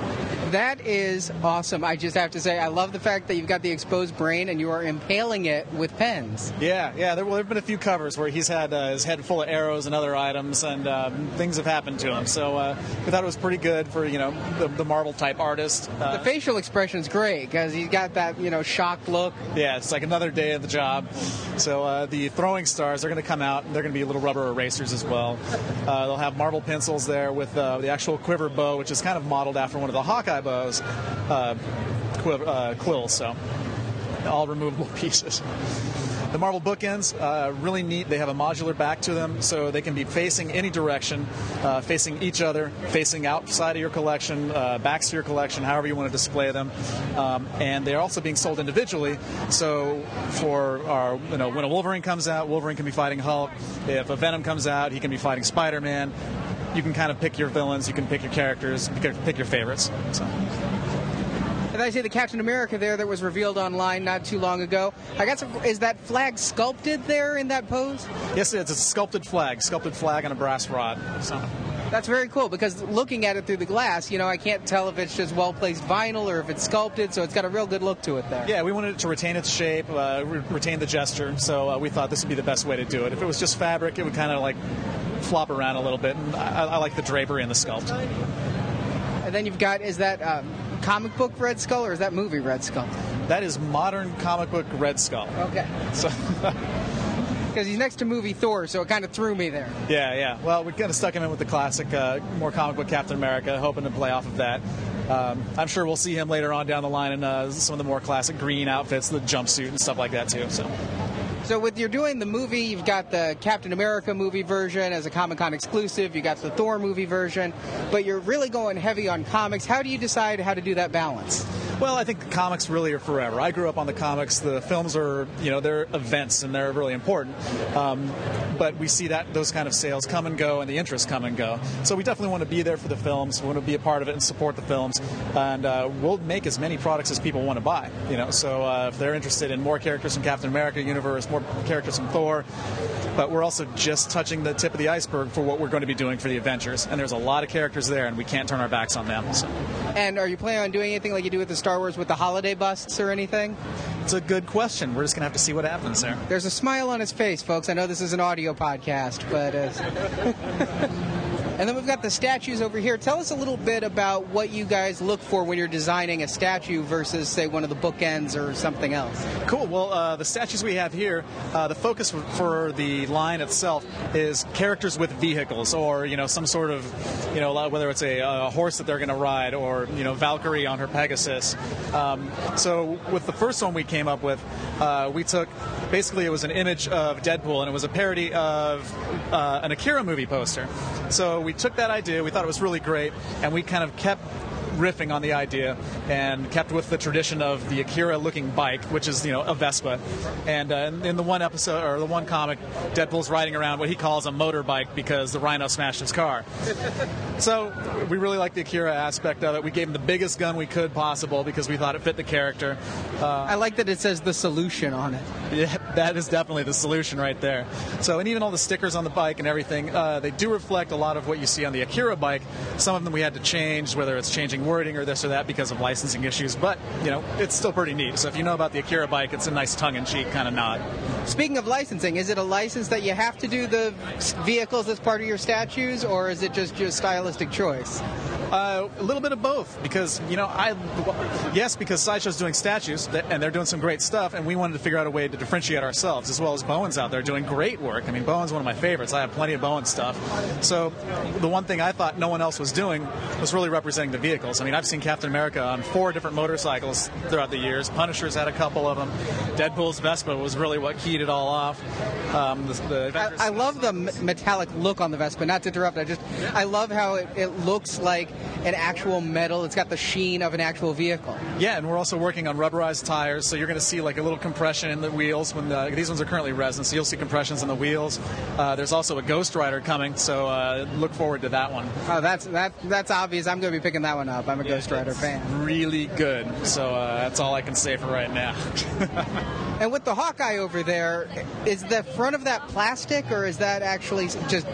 That is awesome. I just have to say, I love the fact that you've got the exposed brain and you are impaling it with pens. Yeah, yeah. There, well, there have been a few covers where he's had uh, his head full of arrows and other items, and um, things have happened to him. So uh, we thought it was pretty good for you know the, the Marvel type artist. Uh, The facial expression is great because he's got that, you know, shocked look. yeah, it's like another day of the job. So uh, the throwing stars are going to come out. and They're going to be little rubber erasers as well. Uh, they'll have Marvel pencils there with uh, the actual quiver bow, which is kind of modeled after one of the Hawkeye bows, uh, quiver, uh, quills. So all removable pieces. The Marvel bookends, uh, really neat. They have a modular back to them, so they can be facing any direction, uh, facing each other, facing outside of your collection, uh, backs to your collection, however you want to display them. Um, and they're also being sold individually. So for our, you know, when a Wolverine comes out, Wolverine can be fighting Hulk. If a Venom comes out, he can be fighting Spider-Man. You can kind of pick your villains, you can pick your characters, pick your favorites. So. And I see the Captain America there that was revealed online not too long ago. I got some. Is that flag sculpted there in that pose? Yes, it's a sculpted flag, sculpted flag on a brass rod. So. That's very cool because looking at it through the glass, you know, I can't tell if it's just well placed vinyl or if it's sculpted, so it's got a real good look to it there. Yeah, we wanted it to retain its shape, uh, re- retain the gesture, so uh, we thought this would be the best way to do it. If it was just fabric, it would kind of like flop around a little bit, and I, I like the drapery and the sculpt. And then you've got is that um, comic book Red Skull or is that movie Red Skull? That is modern comic book Red Skull. Okay. So because he's next to movie Thor, so it kind of threw me there. Yeah, yeah. Well, we kind of stuck him in with the classic, uh, more comic book Captain America, hoping to play off of that. Um, I'm sure we'll see him later on down the line in uh, some of the more classic green outfits, the jumpsuit and stuff like that too. So. So with you're doing the movie, you've got the Captain America movie version as a Comic Con exclusive. You got the Thor movie version, but you're really going heavy on comics. How do you decide how to do that balance? Well, I think the comics really are forever. I grew up on the comics. The films are, you know, they're events and they're really important. Um, but we see that those kind of sales come and go, and the interest come and go. So we definitely want to be there for the films. We want to be a part of it and support the films, and uh, we'll make as many products as people want to buy. You know, so uh, if they're interested in more characters from Captain America universe, more characters from Thor, but we're also just touching the tip of the iceberg for what we're going to be doing for the Avengers. And there's a lot of characters there, and we can't turn our backs on them. So. And are you planning on doing anything like you do with the Star Wars with the holiday busts or anything? It's a good question. We're just going to have to see what happens there. There's a smile on his face, folks. I know this is an audio podcast, but. Uh... And then we've got the statues over here. Tell us a little bit about what you guys look for when you're designing a statue versus, say, one of the bookends or something else. Cool. Well, uh, the statues we have here, uh, the focus for the line itself is characters with vehicles, or you know, some sort of, you know, whether it's a, a horse that they're going to ride, or you know, Valkyrie on her Pegasus. Um, so with the first one we came up with, uh, we took basically it was an image of Deadpool, and it was a parody of uh, an Akira movie poster. So we took that idea, we thought it was really great, and we kind of kept riffing on the idea and kept with the tradition of the Akira looking bike, which is, you know, a Vespa. And uh, in the one episode, or the one comic, Deadpool's riding around what he calls a motorbike because the rhino smashed his car. So we really like the Akira aspect of it. We gave him the biggest gun we could possible because we thought it fit the character. Uh, I like that it says the solution on it. Yeah, that is definitely the solution right there. So, and even all the stickers on the bike and everything, uh, they do reflect a lot of what you see on the Akira bike. Some of them we had to change, whether it's changing wording or this or that because of licensing issues. But you know, it's still pretty neat. So if you know about the Akira bike, it's a nice tongue-in-cheek kind of nod. Speaking of licensing, is it a license that you have to do the vehicles as part of your statues, or is it just your stylistic choice? Uh, a little bit of both, because you know, I yes, because Sideshow's doing statues and they're doing some great stuff, and we wanted to figure out a way to differentiate ourselves, as well as Bowen's out there doing great work. I mean, Bowen's one of my favorites. I have plenty of Bowen stuff. So the one thing I thought no one else was doing was really representing the vehicles. I mean, I've seen Captain America on four different motorcycles throughout the years. Punisher's had a couple of them. Deadpool's Vespa was really what keyed it all off. Um, the, the I, I, love the metallic look on the Vespa. Not to interrupt, I just I love how it, it looks like an actual metal. It's got the sheen of an actual vehicle. Yeah, and we're also working on rubberized tires, so you're going to see like a little compression in the wheels. When the, these ones are currently resin, so you'll see compressions in the wheels. Uh, there's also a Ghost Rider coming, so uh, look forward to that one. Oh, that's that that's obvious. I'm going to be picking that one up. I'm a yeah, Ghost Rider fan. Really good. So uh, that's all I can say for right now. and with the Hawkeye over there, is the front of that plastic, or is that actually just?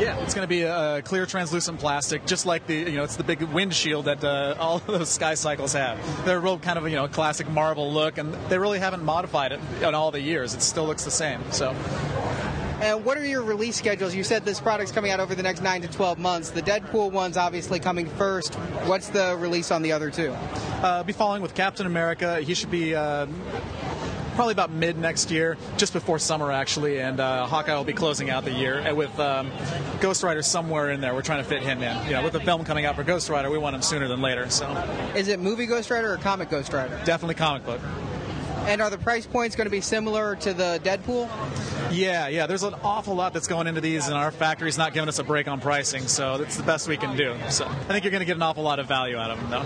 Yeah, it's going to be a clear, translucent plastic, just like the you know it's the big windshield that uh, all of those Sky Cycles have. They're real kind of you know classic Marvel look, and they really haven't modified it in all the years. It still looks the same. So. And what are your release schedules? You said this product's coming out over the next nine to twelve months. The Deadpool one's obviously coming first. What's the release on the other two? Uh, be following with Captain America. He should be. Uh, probably about mid next year, just before summer actually, and uh, Hawkeye will be closing out the year with um, Ghost Rider somewhere in there. We're trying to fit him in. You know, with the film coming out for Ghost Rider, we want him sooner than later. So, is it movie Ghost Rider or comic Ghost Rider? Definitely comic book. And are the price points going to be similar to the Deadpool? Yeah, yeah. There's an awful lot that's going into these, and our factory's not giving us a break on pricing, so that's the best we can do. So I think you're going to get an awful lot of value out of them, though.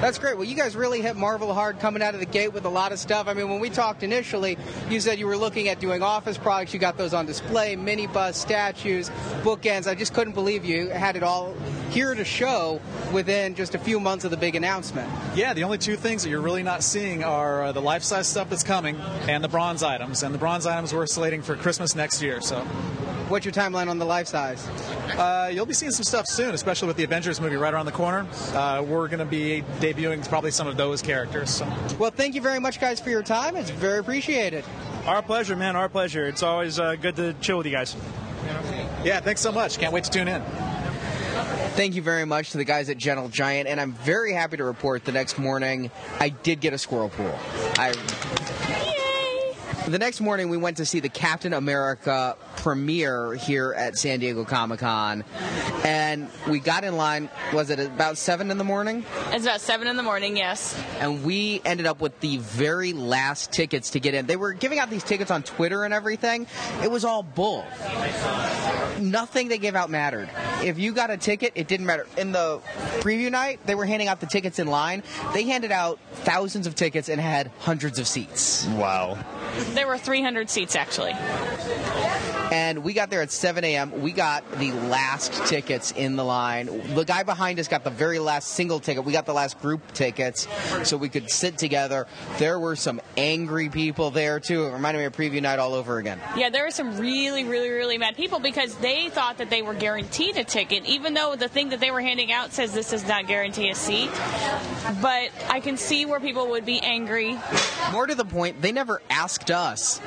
That's great. Well, you guys really hit Marvel hard coming out of the gate with a lot of stuff. I mean, when we talked initially, you said you were looking at doing office products. You got those on display, minibus, statues, bookends. I just couldn't believe you had it all here to show within just a few months of the big announcement. Yeah, the only two things that you're really not seeing are uh, the life-size stuff that's coming and the bronze items. And the bronze items we're slating for Christmas next year. So, what's your timeline on the life size? Uh, you'll be seeing some stuff soon, especially with the Avengers movie right around the corner. Uh, we're going to be debuting probably some of those characters. So. Well, thank you very much, guys, for your time. It's very appreciated. Our pleasure, man. Our pleasure. It's always uh, good to chill with you guys. Yeah, thanks so much. Can't wait to tune in. Thank you very much to the guys at Gentle Giant, and I'm very happy to report the next morning I did get a squirrel pool. I the next morning we went to see the Captain America premiere here at San Diego Comic Con, and we got in line. Was it about seven in the morning? It's about seven in the morning. Yes. And we ended up with the very last tickets to get in. They were giving out these tickets on Twitter and everything. It was all bull. Nothing they gave out mattered. If you got a ticket, it didn't matter. In the preview night, they were handing out the tickets in line. They handed out thousands of tickets and had hundreds of seats. Wow. There were 300 seats actually. And we got there at 7 a.m. We got the last tickets in the line. The guy behind us got the very last single ticket. We got the last group tickets so we could sit together. There were some angry people there, too. It reminded me of preview night all over again. Yeah, there were some really, really, really mad people because they thought that they were guaranteed a ticket, even though the thing that they were handing out says this does not guarantee a seat. But I can see where people would be angry. More to the point, they never asked us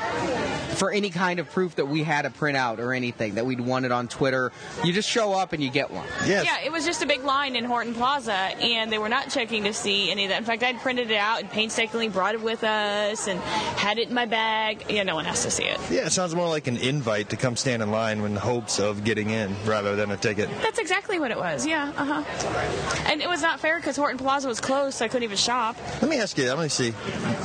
for any kind of proof that we had a printout or anything, that we'd wanted on Twitter. You just show up and you get one. Yes. Yeah, it was just a big line in Horton Plaza, and they were not checking to see any of that. In fact, I'd printed it out and painstakingly brought it with us and had it in my bag. Yeah, no one has to see it. Yeah, it sounds more like an invite to come stand in line in hopes of getting in rather than a ticket. That's exactly what it was. Yeah, uh huh. And it was not fair because Horton Plaza was closed, so I couldn't even shop. Let me ask you, let me see.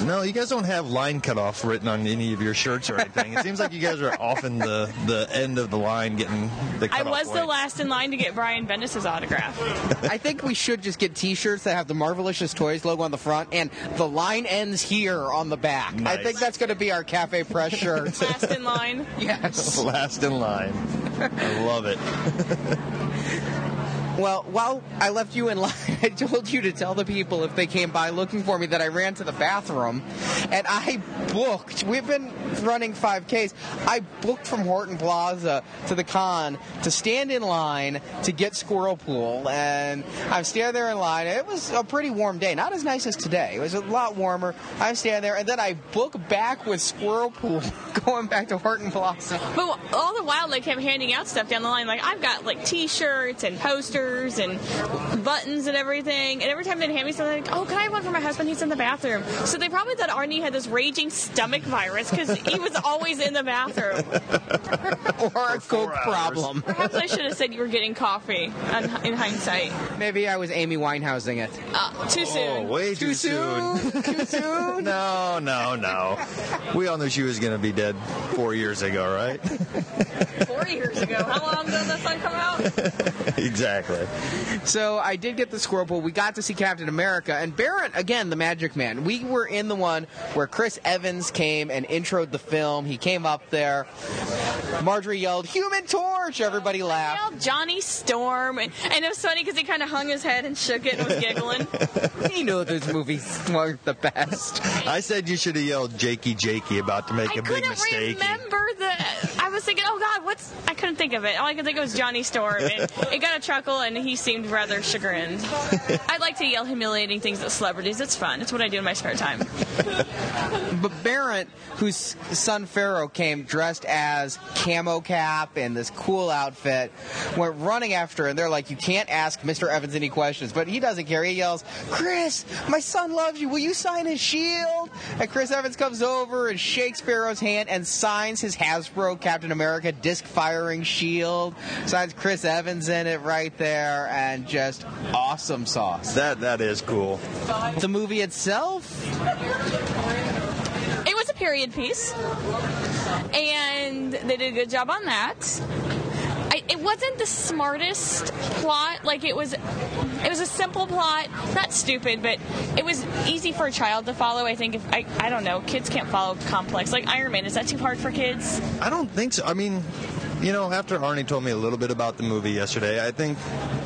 No, you guys don't have line cutoff written on any of your shirts or anything. It seems like you guys are often the, the end of the line getting the cut. I cutoff was the last in line to get Brian Bendis' autograph. I think we should just get T-shirts that have the Marvelicious Toys logo on the front and the line ends here on the back. I think that's going to be our Cafe Press shirt. last in line. yes. Last in line. I love it. 何? Well, while I left you in line, I told you to tell the people if they came by looking for me that I ran to the bathroom, and I booked. We've been running 5Ks. I booked from Horton Plaza to the con to stand in line to get Squirrel Pool, and I'm standing there in line. It was a pretty warm day, not as nice as today. It was a lot warmer. I'm standing there, and then I book back with Squirrel Pool, going back to Horton Plaza. But all the while, they kept handing out stuff down the line. Like I've got like T-shirts and posters and buttons and everything. And every time they'd hand me something, like, "Oh, can I have one for my husband? He's in the bathroom." So they probably thought Arnie had this raging stomach virus because he was always in the bathroom. or a Coke problem. Perhaps I should have said you were getting coffee. On, in hindsight, Maybe I was Amy Winehousing it. uh, too Oh, soon. way too, soon. Too soon? No, no, no. We all knew she was going to be dead four years ago, right? Four years ago. How long ago did that song come out? exactly. So I did get the squirrel pool. We got to see Captain America and Barrett again, the Magic Man. We were in the one where Chris Evans came and introed the film. He came up there. Marjorie yelled, "Human Torch!" Everybody laughed. Well, Johnny Storm, and, and it was funny because he kind of hung his head and shook it and was giggling. He knew those movies weren't the best. I said you should have yelled Jakey Jakey about to make I a big couldn't remember the. I was thinking, oh God, what's? I couldn't think of it. All I could think of was Johnny Storm. And it got a chuckle, and he seemed rather chagrined. I like to yell humiliating things at celebrities. It's fun. It's what I do in my spare time. But Barrett, whose son Pharaoh came dressed as Camo Cap and this cool outfit, went running after her, and they're like, You can't ask Mr. Evans any questions. But he doesn't care. He yells, Chris, my son loves you. Will you sign his shield? And Chris Evans comes over and shakes Pharaoh's hand and signs his Hasbro Captain America disc firing shield. Signs Chris Evans in it right there, and just awesome sauce. That that is cool. The movie itself, It was a period piece, and they did a good job on that. I, it wasn't the smartest plot. Like it was, it was a simple plot, not stupid, but it was easy for a child to follow. I think if I, I don't know, kids can't follow complex. Like Iron Man, is that too hard for kids? I don't think so. I mean, you know, after Arnie told me a little bit about the movie yesterday, I think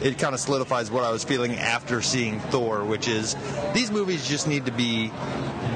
it kind of solidifies what I was feeling after seeing Thor, which is these movies just need to be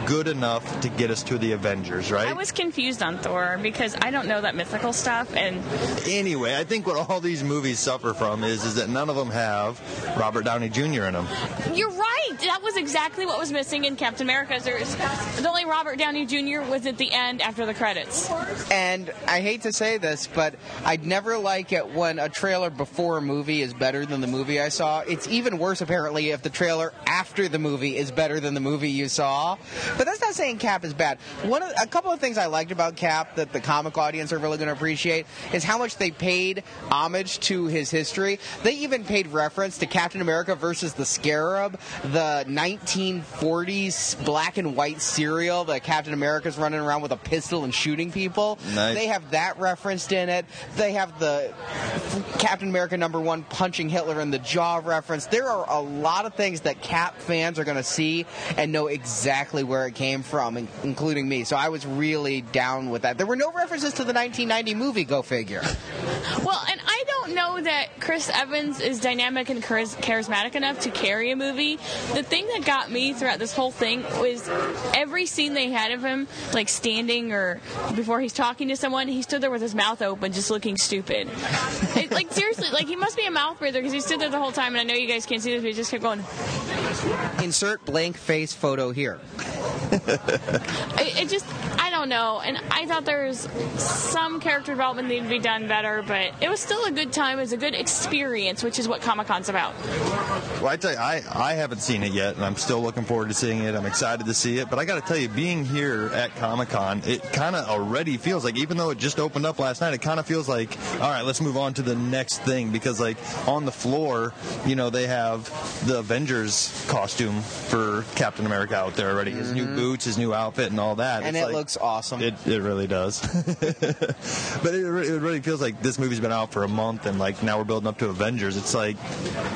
good enough to get us to the Avengers, right? I was confused on Thor because I don't know that mythical stuff, and Anyway, I think what all these movies suffer from is is that none of them have Robert Downey Jr. in them. You're right. That was exactly what was missing in Captain America. There's the only Robert Downey Jr. was at the end after the credits. And I hate to say this, but I'd never like it when a trailer before a movie is better than the movie I saw. It's even worse, apparently, if the trailer after the movie is better than the movie you saw. But that's not saying Cap is bad. One of, a couple of things I liked about Cap that the comic audience are really going to appreciate is how much they paid homage to his history. They even paid reference to Captain America versus the Scarab, the 1940s black and white serial that Captain America's running around with a pistol and shooting people. Nice. They have that referenced in it. They have the Captain America number one punching Hitler in the jaw reference. There are a lot of things that Cap fans are going to see and know exactly where it came from, including me. So I was really down with that. There were no references to the 1990 movie. Go figure. Well, and I don't know that Chris Evans is dynamic and chariz- charismatic enough to carry a movie. The thing that got me throughout this whole thing was every scene they had of him, like standing or before he's talking to someone, he stood there with his mouth open, just looking stupid. It, like seriously, like he must be a mouth breather because he stood there the whole time. And I know you guys can't see this, but he just kept going. Insert blank face photo here. It, it just, I don't know. And I thought there was some character development needed to be done better, but it was still a good time. It was a good experience, which is what Comic Con's about. Well, I tell you, I, I haven't seen it yet, and I'm still looking forward to seeing it. I'm excited to see it. But I got to tell you, being here at Comic Con, it kind of already feels like, even though it just opened up last night, it kind of feels like, all right, let's move on to the next thing. Because, like, on the floor, you know, they have the Avengers costume for Captain America out there already. His new mm-hmm. boots, his new outfit, and all that. And It's it like- looks awesome. It, it really does. but it, re- it really feels like this movie's been out for a month, and like now we're building up to Avengers. It's like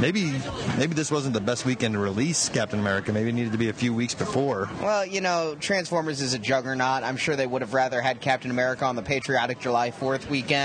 maybe maybe this wasn't the best weekend to release Captain America. Maybe it needed to be a few weeks before. Well, you know, Transformers is a juggernaut. I'm sure they would have rather had Captain America on the patriotic July 4th weekend.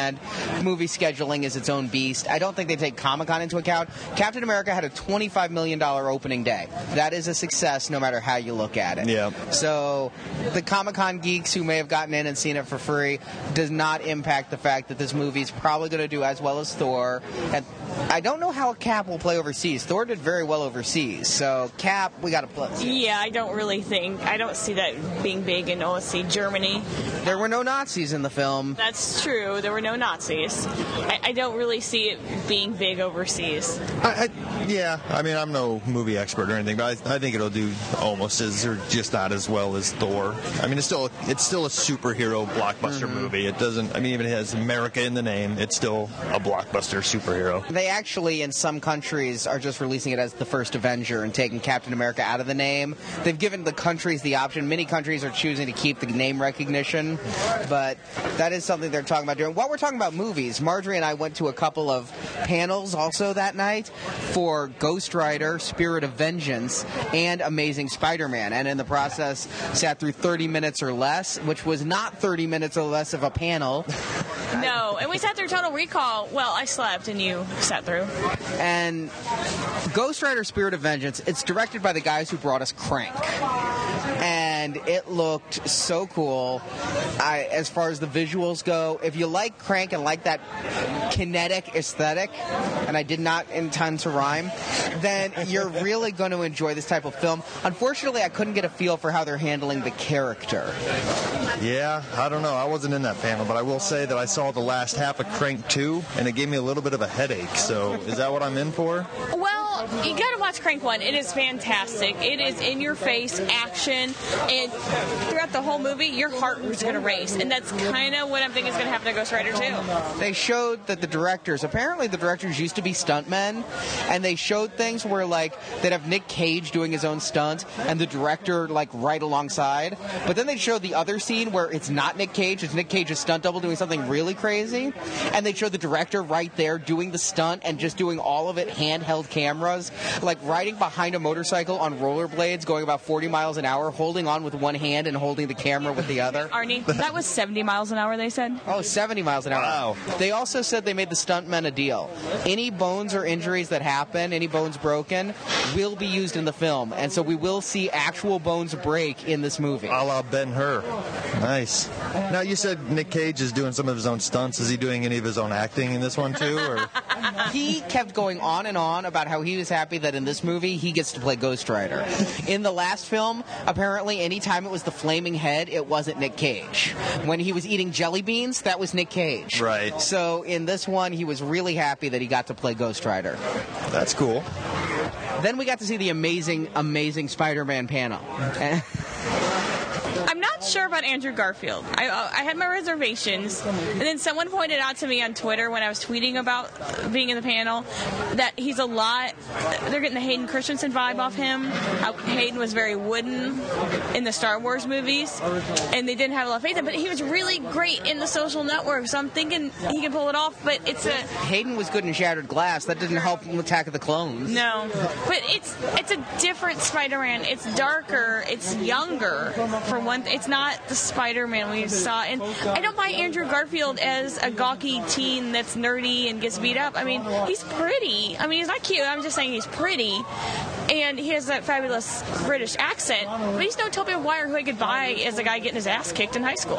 Movie scheduling is its own beast. I don't think they take Comic Con into account. Captain America had a $25 million opening day. That is a success no matter how you look at it. Yeah. So the Comic Con geeks who may have gotten in and seen it for free does not impact the fact that this movie is probably going to do as well as Thor. And I don't know how Cap will play overseas. Thor did very well overseas. So Cap, we got to play. Yeah, I don't really think, I don't see that being big in OSC Germany. There were no Nazis in the film. That's true. There were no Nazis. I, I don't really see it being big overseas. I, I, yeah, I mean I'm no movie expert or anything, but I, I think it'll do almost as or just not as well as Thor. I mean it's still it's still a superhero blockbuster mm-hmm. movie. It doesn't. I mean even it has America in the name. It's still a blockbuster superhero. They actually, in some countries, are just releasing it as the first Avenger and taking Captain America out of the name. They've given the countries the option. Many countries are choosing to keep the name recognition, but that is something they're talking about doing. While we're talking about movies, Marjorie and I went to a couple of panels also that night for Ghost Rider, Spirit of Vengeance, and Amazing Spider Man, and in the process, sat through 30 minutes or less, which was not 30 minutes or less of a panel. No, and we sat through Total Recall. Well, I slept and you sat through. And Ghost Rider Spirit of Vengeance, it's directed by the guys who brought us Crank. And it looked so cool. I, as far as the visuals go, if you like Crank and like that kinetic aesthetic, and I did not intend to rhyme, then you're really going to enjoy this type of film. Unfortunately, I couldn't get a feel for how they're handling the character. Yeah, I don't know. I wasn't in that panel, but I will say that I saw the last half of Crank 2, and it gave me a little bit of a headache. So is that what I'm in for? Well, you gotta watch Crank One. It is fantastic. It is in your face action, and throughout the whole movie, your heart is gonna race, and that's kind of what I'm thinking is gonna happen to Ghost Rider too. They showed that the directors, apparently the directors used to be stuntmen, and they showed things where like they'd have Nick Cage doing his own stunt and the director like right alongside. But then they showed the other scene where it's not Nick Cage, it's Nick Cage's stunt double doing something really crazy, and they showed the director right there doing the stunt and just doing all of it handheld cameras, like riding behind a motorcycle on rollerblades, going about 40 miles an hour, holding on with one hand and holding the camera with the other. Arnie, that was 70 miles an hour. They said. Oh, 70 miles an hour. Wow. They also said they made the stuntmen a deal. Any bones or injuries that happen, any bones broken, will be used in the film. And so we will see actual bones break in this movie. A la Ben Hur. Nice. Now you said Nick Cage is doing some of his own stunts. Is he doing any of his own acting in this one too? Or he kept going on and on about how he was happy that in this movie he gets to play Ghost Rider. In the last film, apparently, anytime it was the flaming head, it wasn't Nick Cage. When he was eating jelly beans, that was Nick Cage. Right. So in this one, he was really happy that he got to play Ghost Rider. That's cool. Then we got to see the amazing, amazing Spider-Man panel. Not sure about Andrew Garfield. I, uh, I had my reservations, and then someone pointed out to me on Twitter when I was tweeting about being in the panel that he's a lot. They're getting the Hayden Christensen vibe off him. How Hayden was very wooden in the Star Wars movies, and they didn't have a lot of faith in him. But he was really great in the Social Network, so I'm thinking he can pull it off. But it's a Hayden was good in Shattered Glass. That didn't help him Attack of the Clones. no, but it's it's a different Spider-Man. It's darker. It's younger. For one, th- not the Spider-Man we saw. And I don't buy Andrew Garfield as a gawky teen that's nerdy and gets beat up. I mean, he's pretty. I mean, he's not cute. I'm just saying he's pretty, and he has that fabulous British accent. But he's no Tobey Maguire who I could buy as a guy getting his ass kicked in high school.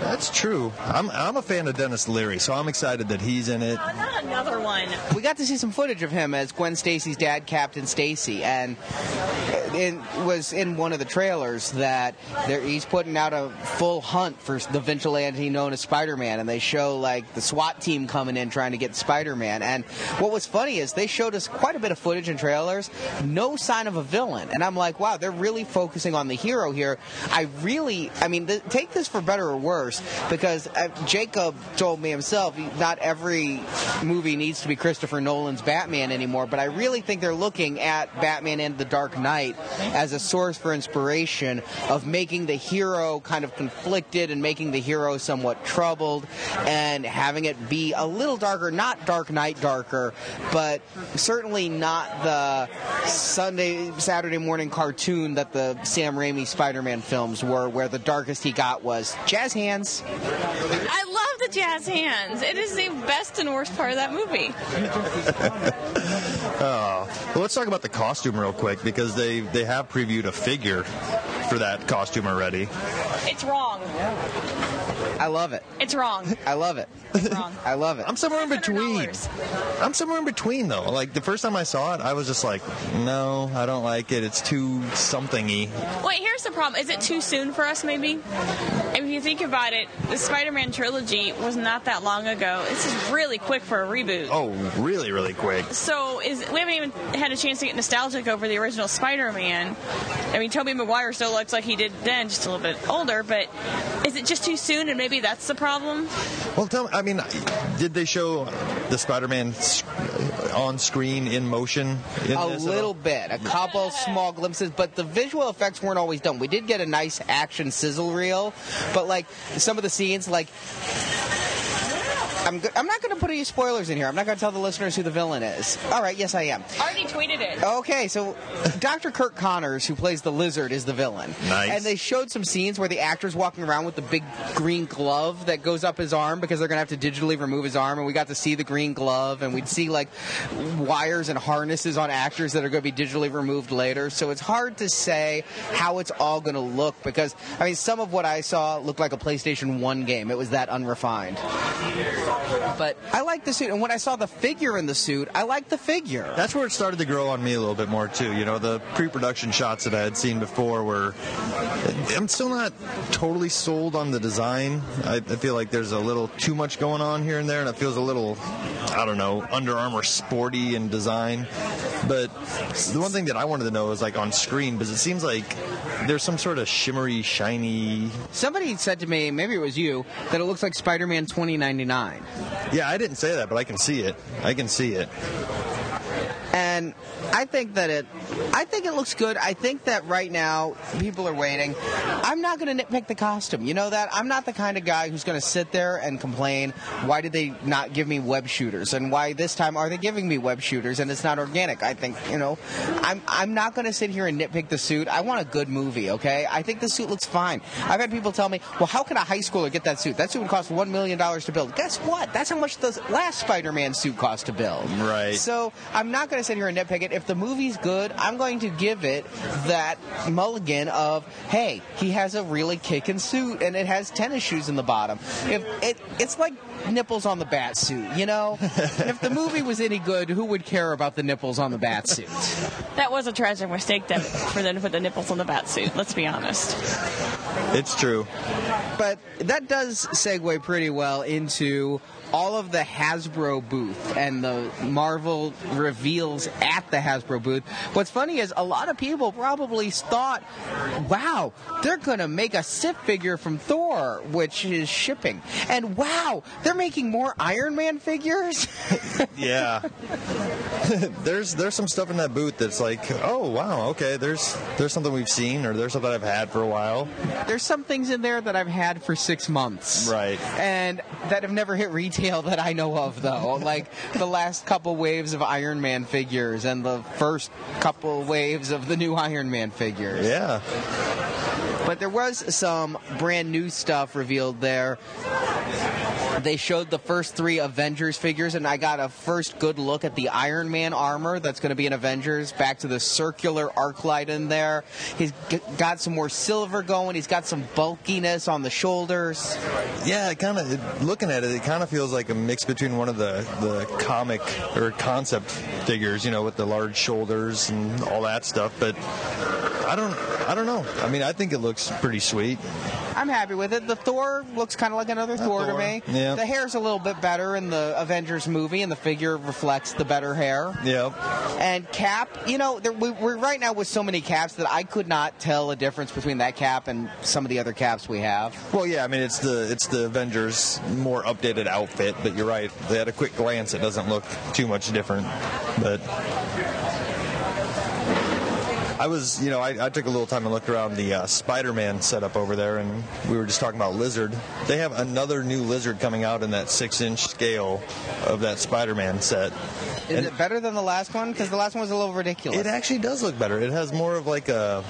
That's true. I'm, I'm a fan of Denis Leary, so I'm excited that he's in it. Uh, not another one. We got to see some footage of him as Gwen Stacy's dad, Captain Stacy, and it was in one of the trailers that there, he's putting out a full hunt for the vigilante known as Spider-Man, and they show like the SWAT team coming in trying to get Spider-Man. And what was funny is they showed us quite a bit of footage and trailers, no sign of a villain, and I'm like, wow, they're really focusing on the hero here. I really, I mean, th- take this for better or worse, because uh, Jacob told me himself, not every movie needs to be Christopher Nolan's Batman anymore, but I really think they're looking at Batman and the Dark Knight as a source for inspiration of making the hero kind of conflicted and making the hero somewhat troubled and having it be a little darker, not Dark Knight darker, but certainly not the Uh, Sunday, Saturday morning cartoon that the Sam Raimi Spider Man films were, where the darkest he got was jazz hands. I love the jazz hands. It is the best and worst part of that movie. Oh, well, let's talk about the costume real quick because they they have previewed a figure for that costume already. It's wrong. I love it. It's wrong. I love it. It's wrong. I love it. I'm somewhere in between. I'm somewhere in between though. Like the first time I saw it, I was just like, no, I don't like it. It's too something-y. Wait, here's the problem. Is it too soon for us, maybe? If you think about it, the Spider Man trilogy was not that long ago. This is really quick for a reboot. Oh, really, really quick. So is we haven't even had a chance to get nostalgic over the original Spider-Man. I mean, Tobey Maguire still looks like he did then, just a little bit older. But is it just too soon, and maybe that's the problem? Well, tell me. I mean, did they show the Spider-Man on screen in motion? A little bit, a couple small glimpses, but the visual effects weren't always done. We did get a nice action sizzle reel, but like some of the scenes, like. I'm, go- I'm not going to put any spoilers in here. I'm not going to tell the listeners who the villain is. All right, yes, I am. I already tweeted it. Okay, so Dr. Kirk Connors, who plays the lizard, is the villain. Nice. And they showed some scenes where the actor's walking around with the big green glove that goes up his arm because they're going to have to digitally remove his arm. And we got to see the green glove, and we'd see like wires and harnesses on actors that are going to be digitally removed later. So it's hard to say how it's all going to look because, I mean, some of what I saw looked like a PlayStation 1 game. It was that unrefined. But I like the suit. And when I saw the figure in the suit, I like the figure. That's where it started to grow on me a little bit more too. You know, the pre-production shots that I had seen before were. I'm still not totally sold on the design. I, I feel like there's a little too much going on here and there, and it feels a little, I don't know, Under Armour sporty in design. But the one thing that I wanted to know is like on screen, because it seems like there's some sort of shimmery, shiny. Somebody said to me, maybe it was you, that it looks like Spider-Man 2099. Yeah, I didn't say that, but I can see it. I can see it. And I think that it, I think it looks good. I think that right now people are waiting. I'm not going to nitpick the costume. You know that I'm not the kind of guy who's going to sit there and complain. Why did they not give me web shooters? And why this time are they giving me web shooters? And it's not organic. I think you know, I'm I'm not going to sit here and nitpick the suit. I want a good movie. Okay, I think the suit looks fine. I've had people tell me, well, how can a high schooler get that suit? That suit would cost one million dollars to build. Guess what? That's how much the last Spider-Man suit cost to build. Right. So I'm not going to going to sit here and nitpick it. If the movie's good, I'm going to give it that mulligan of, hey, he has a really kicking suit and it has tennis shoes in the bottom. If it, it's like nipples on the bat suit, you know. if the movie was any good, who would care about the nipples on the bat suit? That was a tragic mistake then for them to put the nipples on the bat suit. Let's be honest. It's true. But that does segue pretty well into all of the Hasbro booth and the Marvel reveals at the Hasbro booth. What's funny is a lot of people probably thought, wow, they're going to make a Sif figure from Thor, which is shipping. And wow, they're making more Iron Man figures? yeah. there's there's some stuff in that booth that's like, oh wow, okay, there's there's something we've seen or there's something I've had for a while. There's some things in there that I've had for six months. Right. And that have never hit retail that I know of, though. like the last couple waves of Iron Man figures and the first couple waves of the new Iron Man figures. Yeah. But there was some brand new stuff revealed there. They showed the first three Avengers figures, and I got a first good look at the Iron Man armor that's going to be in Avengers. Back to the circular arc light in there. He's g- got some more silver going. He's got some bulkiness on the shoulders. Yeah, kind of looking at it, it kind of feels like a mix between one of the the comic or concept figures, you know, with the large shoulders and all that stuff. But I don't, I don't know. I mean, I think it looks pretty sweet. I'm happy with it. The Thor looks kind of like another Thor, to me. yeah. The hair's a little bit better in the Avengers movie, and the figure reflects the better hair. Yeah. And Cap, you know, there, we, we're right now with so many caps that I could not tell a difference between that cap and some of the other caps we have. Well, yeah. I mean, it's the it's the Avengers more updated outfit, but you're right. At a quick glance, it doesn't look too much different. But I was, you know, I, I took a little time and looked around the uh, Spider-Man setup over there, and we were just talking about Lizard. They have another new Lizard coming out in that six-inch scale of that Spider-Man set. Is And- it better than the last one? Because the last one was a little ridiculous. It actually does look better. It has more of like a,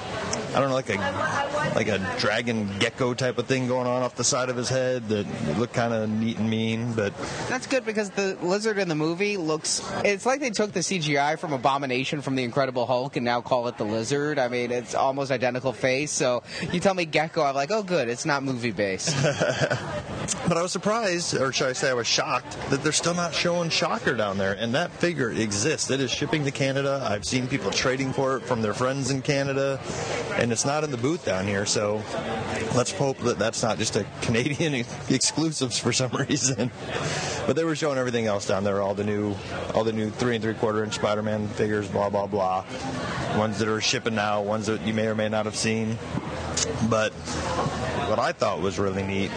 I don't know, like a like a dragon gecko type of thing going on off the side of his head that looked kind of neat and mean. But That's good because the lizard in the movie looks. It's like they took the CGI from Abomination from the Incredible Hulk and now call it the lizard. I mean, it's almost identical face. So you tell me Gecko, I'm like, oh, good, it's not movie based. but I was surprised, or should I say, I was shocked that they're still not showing Shocker down there, and that figure exists. It is shipping to Canada. I've seen people trading for it from their friends in Canada, and it's not in the booth down here. So let's hope that that's not just a Canadian exclusives for some reason. But they were showing everything else down there, all the new, all the new three and three quarter inch Spider-Man figures, blah blah blah. Ones that are shipping now, ones that you may or may not have seen. But what I thought was really neat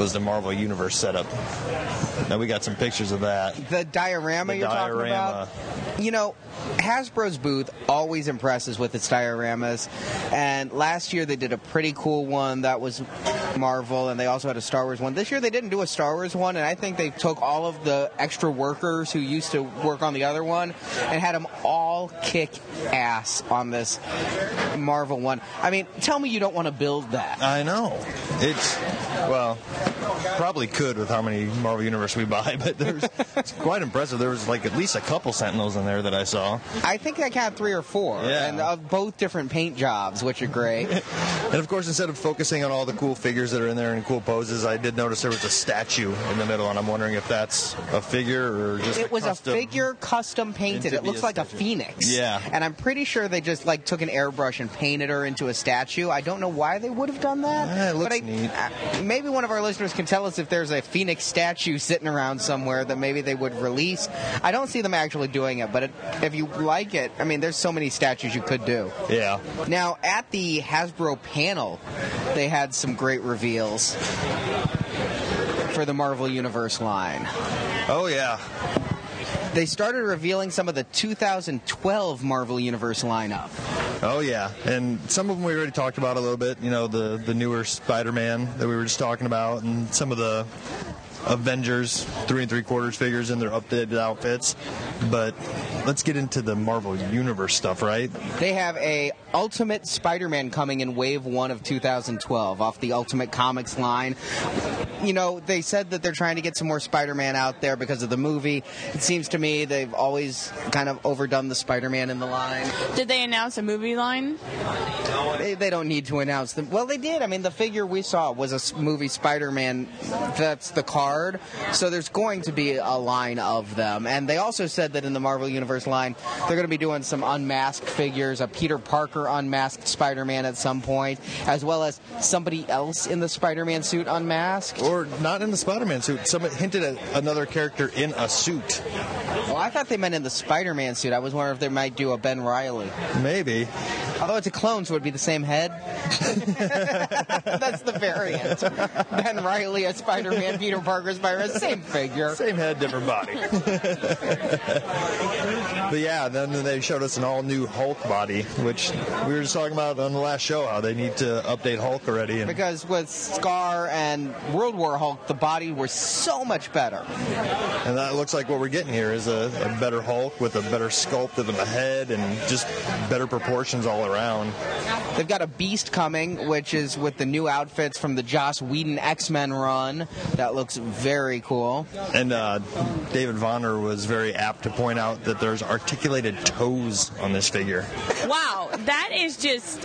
was the Marvel Universe setup. Now we got some pictures of that. the diorama The you're talking about. You know, Hasbro's booth always impresses with its dioramas, and last year they did a pretty cool one that was Marvel, and they also had a Star Wars one. This year they didn't do a Star Wars one, and I think they took all of the extra workers who used to work on the other one and had them all kick ass on this Marvel one. I mean, tell me you don't want to build that. I know. It's well, probably could with how many Marvel Universe we buy, but there's it's quite impressive. There was like at least a couple Sentinels in there that I saw. I think I count three or four, Yeah. and of both different paint jobs, which are great. And of course, instead of focusing on all the cool figures that are in there and cool poses, I did notice there was a statue in the middle, and I'm wondering if that's a figure or just it was custom. a figure custom painted. It looks a like a phoenix. Yeah. And I'm pretty sure they just like took an airbrush and painted her into a statue. I don't know why they would have done that. It looks but I, neat. uh, maybe one of our listeners can tell us if there's a phoenix statue sitting around somewhere that maybe they would release. I don't see them actually doing it, but it, if you like it, I mean, there's so many statues you could do. Yeah. Now, at the Hasbro panel, they had some great reveals for the Marvel Universe line. Oh yeah. They started revealing some of the 2012 Marvel Universe lineup. Oh yeah, and some of them we already talked about a little bit. You know, the the newer Spider-Man that we were just talking about, and some of the Avengers three and three quarters figures in their updated outfits, but let's get into the Marvel Universe stuff, right? They have a Ultimate Spider-Man coming in Wave One of 2012 off the Ultimate Comics line. You know, they said that they're trying to get some more Spider-Man out there because of the movie. It seems to me they've always kind of overdone the Spider-Man in the line. Did they announce a movie line? They, they don't need to announce them. Well, they did. I mean, the figure we saw was a movie Spider-Man. That's the card. So there's going to be a line of them. And they also said that in the Marvel Universe line, they're going to be doing some unmasked figures, a Peter Parker unmasked Spider-Man at some point, as well as somebody else in the Spider-Man suit unmasked. Or not in the Spider-Man suit. Someone hinted at another character in a suit. Well, I thought they meant in the Spider-Man suit. I was wondering if they might do a Ben Riley. Maybe. Although it's a clone, so it would be the same head. That's the variant. Ben Riley as Spider-Man, Peter Parker Spider-Man, same figure. Same head, different body. but yeah, then they showed us an all new Hulk body, which we were just talking about on the last show how they need to update Hulk already. And Because with Scar and World War Hulk, the body was so much better. And that looks like what we're getting here is a, a better Hulk with a better sculpt of the head and just better proportions all around. They've got a Beast coming, which is with the new outfits from the Joss Whedon X-Men run. That looks very cool. And uh, David Vonner was very apt to point out that there's articulated toes on this figure. Wow, that is just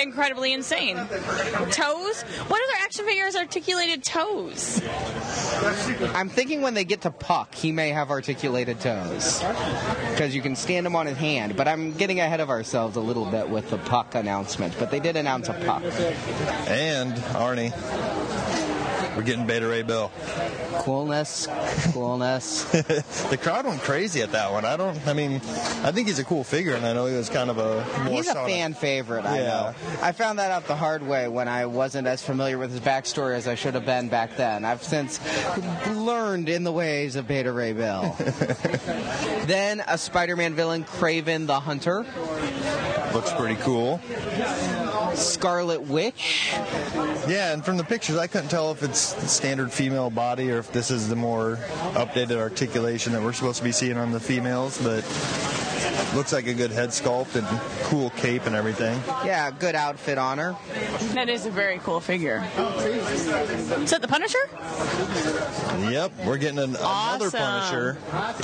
incredibly insane. Toes? What other action figures articulated toes? I'm thinking when they get to Puck, he may have articulated toes. Because you can stand him on his hand. But I'm getting ahead of ourselves a little bit with the Puck announcement. But they did announce a Puck. And Arnie, we're getting Beta Ray eh, Bill. Coolness, coolness. the crowd went crazy at that one. I don't. I mean, I think he's a cool figure, and I know he was kind of a. More He's a fan favorite, I Yeah. know. I found that out the hard way when I wasn't as familiar with his backstory as I should have been back then. I've since learned in the ways of Beta Ray Bill. then a Spider-Man villain, Kraven the Hunter. Looks pretty cool. Scarlet Witch. Yeah, and from the pictures, I couldn't tell if it's standard female body or if this is the more updated articulation that we're supposed to be seeing on the females, but looks like a good head sculpt and cool cape and everything. Yeah, good outfit on her. That is a very cool figure. Is that the Punisher? Yep, we're getting an, another Awesome. Punisher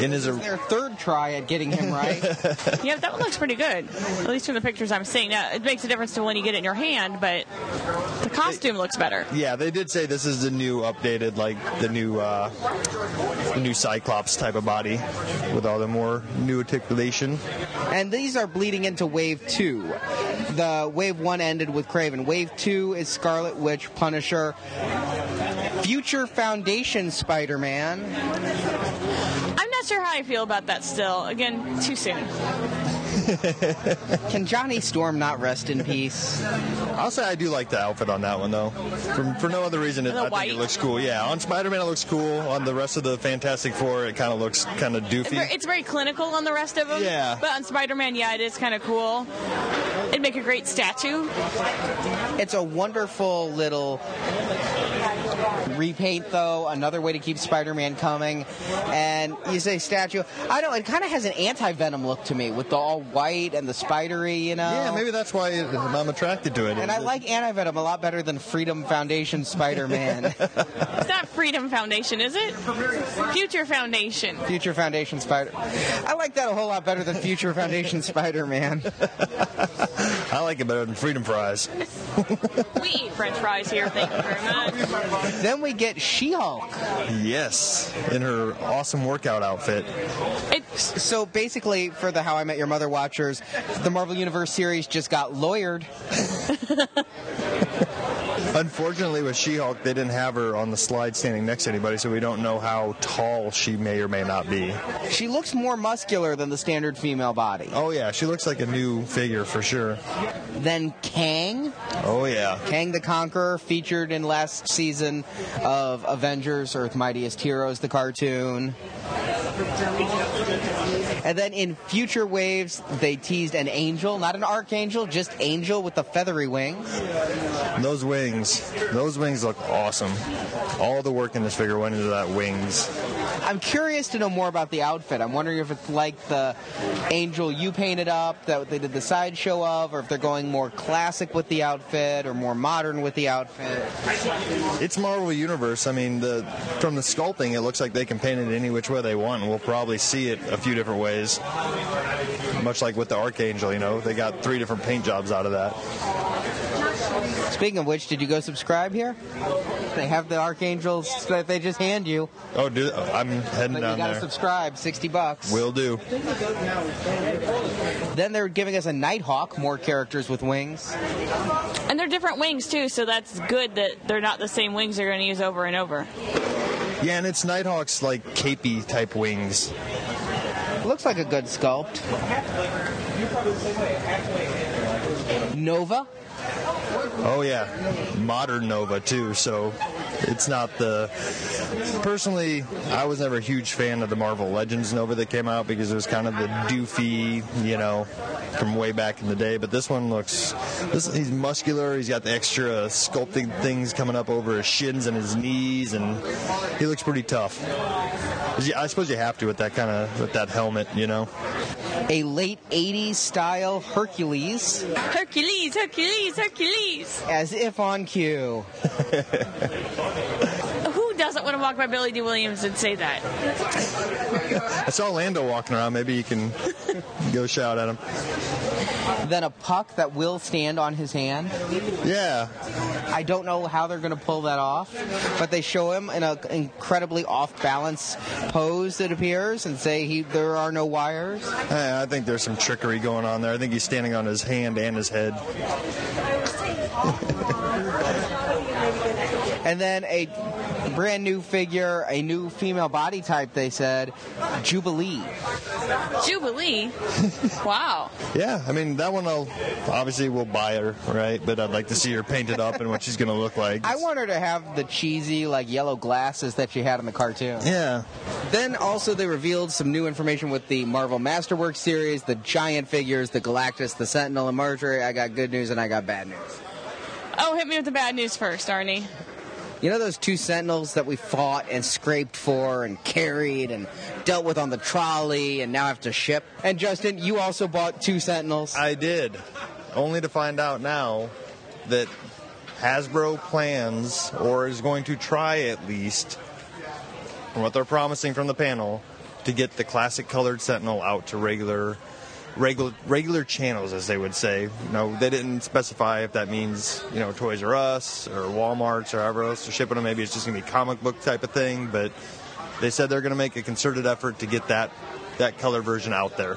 in his. Their third try at getting him right. Yeah, that one looks pretty good. At least from the pictures I'm seeing. Now, it makes a difference to when you get it in your hand, but the costume looks better. Yeah, they did say this is the new updated, like the new, uh, the new Cyclops type of body with all the more new articulation. And these are bleeding into Wave 2. The Wave 1 ended with Kraven. Wave 2 is Scarlet Witch, Punisher, Future Foundation Spider Man. I'm not sure how I feel about that still. Again, too soon. Can Johnny Storm not rest in peace? I'll say I do like the outfit on that one though. For, for no other reason, it, The I think it looks cool. Yeah, on Spider-Man it looks cool. On the rest of the Fantastic Four, it kind of looks kind of It's doofy. very, it's very clinical on the rest of them. Yeah. But on Spider-Man, yeah, it is kind of cool. It'd make a great statue. It's a wonderful little repaint, though. Another way to keep Spider-Man coming. And you say statue. I don't. It kind of has an anti-Venom look to me, with the all white and the spidery. You know. yeah, maybe that's why I'm attracted to it. And I like anti-Venom a lot better than Freedom Foundation Spider-Man. It's not Freedom Foundation, is it? Future Foundation. Future Foundation Spider. I like that a whole lot better than Future Foundation Spider-Man. I like it better than Freedom Fries. We eat French fries here. Thank you very much. then we get She-Hulk. Yes, in her awesome workout outfit. It's So basically, for the How I Met Your Mother watchers, the Marvel Universe series just got lawyered. Unfortunately, with She-Hulk, they didn't have her on the slide standing next to anybody, so we don't know how tall she may or may not be. She looks more muscular than the standard female body. Oh yeah, she looks like a new figure for sure. Then Kang, Oh yeah. Kang the Conqueror, featured in last season of Avengers: Earth Mightiest Heroes, the cartoon. And then in future waves, they teased an angel, not an archangel, just angel with the feathery wings. Those wings wings. Those wings look awesome. All the work in this figure went into that wings. I'm curious to know more about the outfit. I'm wondering if it's like the angel you painted up that they did the sideshow of, or if they're going more classic with the outfit or more modern with the outfit. It's Marvel Universe. I mean, the from the sculpting, it looks like they can paint it any which way they want, and we'll probably see it a few different ways. Much like with the Archangel, you know, they got three different paint jobs out of that. Speaking of which, did you go subscribe here? They have the archangels that they just hand you. Oh, dude, I'm heading But you gotta there. subscribe, 60 bucks. Will do. Then they're giving us a Nighthawk, more characters with wings. And they're different wings too, so that's good that they're not the same wings they're going to use over and over. Yeah, and it's Nighthawk's like capey type wings. Looks like a good sculpt. Nova? Oh yeah, modern Nova too. So it's not the. Personally, I was never a huge fan of the Marvel Legends Nova that came out because it was kind of the doofy, you know, from way back in the day. But this one looks. This he's muscular. He's got the extra sculpting things coming up over his shins and his knees, and he looks pretty tough. I suppose you have to with that kind of with that helmet, you know. A late 80s style Hercules, Hercules, Hercules, Hercules. as if on cue. Who doesn't want to walk by Billy Dee Williams and say that? I saw Lando walking around. Maybe you can go shout at him. Then a puck that will stand on his hand. Yeah, I don't know how they're going to pull that off, but they show him in an incredibly off balance pose, it appears, and say he there are no wires. I think there's some trickery going on there. I think he's standing on his hand and his head. And then a brand new figure, a new female body type, they said, Jubilee. Jubilee. wow. Yeah, I mean that one. I'll obviously we'll buy her, right? But I'd like to see her painted up and what she's gonna look like. I want her to have the cheesy, like, yellow glasses that she had in the cartoon. Yeah, Then also they revealed some new information with the Marvel Masterworks series, the giant figures, the Galactus, the Sentinel, and Marjorie. I got good news and I got bad news. Oh, hit me with the bad news first, Arnie. You know those two Sentinels that we fought and scraped for and carried and dealt with on the trolley and now have to ship? And Justin, you also bought two Sentinels. I did, only to find out now that Hasbro plans or is going to try at least, from what they're promising from the panel, to get the classic colored Sentinel out to regular. Regular, regular channels, as they would say. You know, they didn't specify if that means you know Toys R Us or Walmart's or however else they're shipping them. Maybe it's just gonna be comic book type of thing. But they said they're gonna make a concerted effort to get that that color version out there.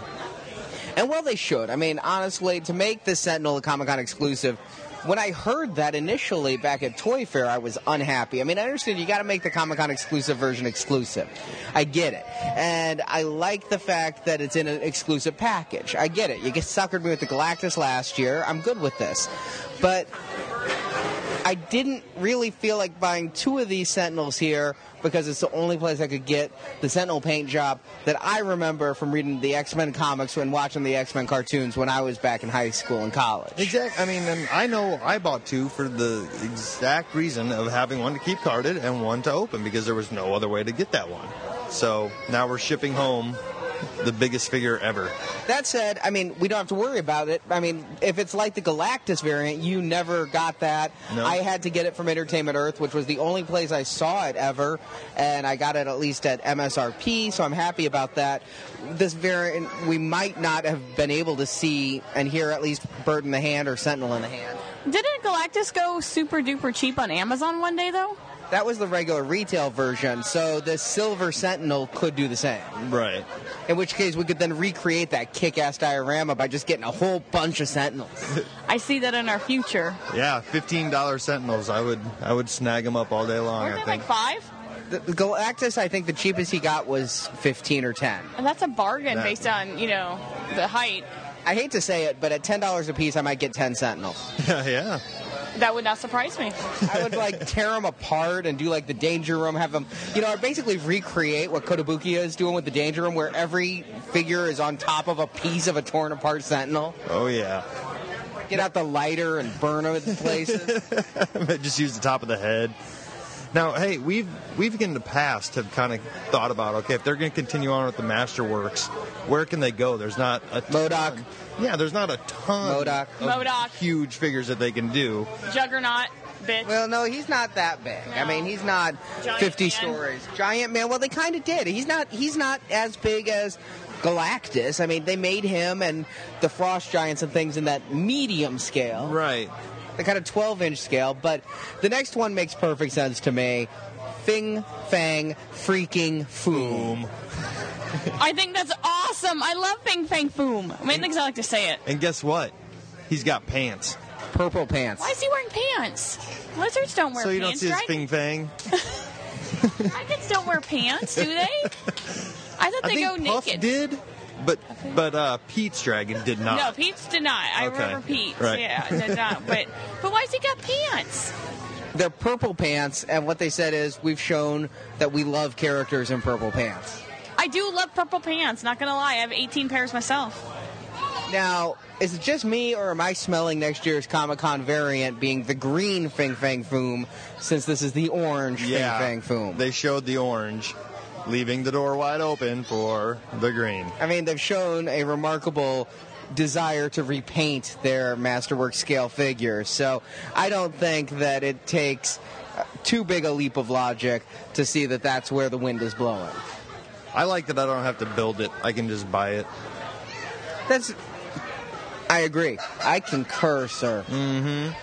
And well, they should. I mean, honestly, to make the Sentinel a Comic Con exclusive, when I heard that initially back at Toy Fair, I was unhappy. I mean, I understand you got to make the Comic Con exclusive version exclusive. I get it. And I like the fact that it's in an exclusive package. I get it. You suckered me with the Galactus last year. I'm good with this. But I didn't really feel like buying two of these Sentinels here because it's the only place I could get the Sentinel paint job that I remember from reading the X Men comics and watching the X Men cartoons when I was back in high school and college. Exactly. I mean, I know I bought two for the exact reason of having one to keep carded and one to open because there was no other way to get that one. So now we're shipping home the biggest figure ever. That said, I mean, we don't have to worry about it. I mean, if it's like the Galactus variant, you never got that. No. I had to get it from Entertainment Earth, which was the only place I saw it ever, and I got it at least at MSRP, so I'm happy about that. This variant, we might not have been able to see and hear at least Bird in the Hand or Sentinel in the Hand. Didn't Galactus go super duper cheap on Amazon one day though? That was the regular retail version, so the Silver Sentinel could do the same. Right. In which case, we could then recreate that kick-ass diorama by just getting a whole bunch of Sentinels. I see that in our future. Yeah, fifteen dollar Sentinels. I would I would snag them up all day long. Weren't I think. like five? The, the Galactus, I think the cheapest he got was 15 or 10. And that's a bargain That- based on, you know, the height. I hate to say it, but at $10 a piece, I might get 10 Sentinels. yeah, yeah. That would not surprise me. I would like tear them apart and do like the Danger Room, have them, you know, I'd basically recreate what Kotobukiya is doing with the Danger Room, where every figure is on top of a piece of a torn apart Sentinel. Oh yeah. Get out the lighter and burn them in places. just use the top of the head. Now, hey, we've we've in the past have kind of thought about okay, if they're going to continue on with the Masterworks, where can they go? There's not a MODOK. Ton- Yeah, there's not a ton MODOK. of MODOK. huge figures that they can do. Juggernaut, bitch. Well, no, he's not that big. I mean, he's not Giant 50 Man. stories. Giant man. Well, they kind of did. He's not. He's not as big as Galactus. I mean, they made him and the Frost Giants and things in that medium scale, Right. the kind of 12 inch scale. But the next one makes perfect sense to me. Fing Fang freaking Foom. I think that's awesome. I love Fing Fang Foom. I mean, things I like to say it. And guess what? He's got pants, Purple pants. Why is he wearing pants? Lizards don't wear so you don't see his Dragon- fing fang. Dragons don't wear pants, do they? I thought I they think go Puff naked. did, but but uh, Pete's dragon did not. No, Pete's did not. I Okay, remember Pete. right. Yeah, did not. But but why's he got pants? They're purple pants, and what they said is we've shown that we love characters in purple pants. I do love purple pants. Not gonna lie, I have 18 pairs myself. Now, is it just me, or am I smelling next year's Comic Con variant being the green Fing Fang Foom, since this is the orange yeah, Fing Fang Foom? they showed the orange, leaving the door wide open for the green. I mean, they've shown a remarkable desire to repaint their Masterwork scale figures, so I don't think that it takes uh, too big a leap of logic to see that that's where the wind is blowing. I like that I don't have to build it; I can just buy it. That's. I agree. I concur, sir. Mm-hmm.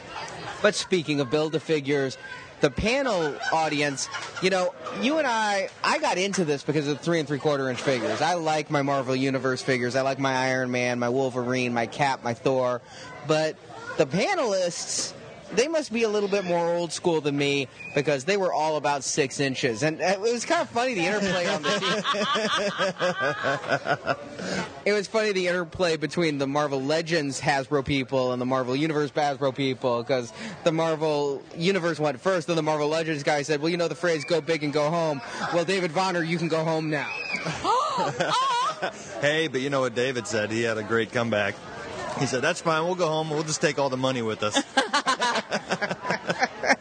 But speaking of build a figures, the panel audience, you know, you and I, I got into this because of the three and three quarter inch figures. I like my Marvel Universe figures. I like my Iron Man, my Wolverine, my Cap, my Thor. But the panelists, they must be a little bit more old school than me because they were all about six inches. And uh, it was kind of funny the interplay on the It was funny the interplay between the Marvel Legends Hasbro people and the Marvel Universe Hasbro people because the Marvel Universe went first, then the Marvel Legends guy said, "Well, you know the phrase go big and go home. Well, David Vonner, you can go home now." Hey, but you know what David said? He had a great comeback. He said, "That's fine. We'll go home. We'll just take all the money with us."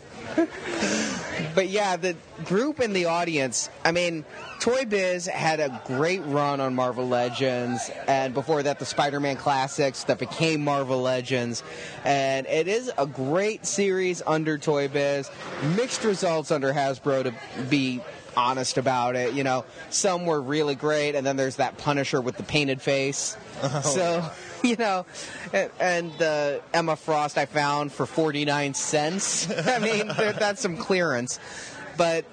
But yeah, the group in the audience, I mean, Toy Biz had a great run on Marvel Legends, and before that, the Spider Man Classics that became Marvel Legends. And it is a great series under Toy Biz. Mixed results under Hasbro, to be honest about it. You know, some were really great, and then there's that Punisher with the painted face. Oh, so. You know, and, and uh, Emma Frost I found for 49 cents. I mean, that's some clearance. But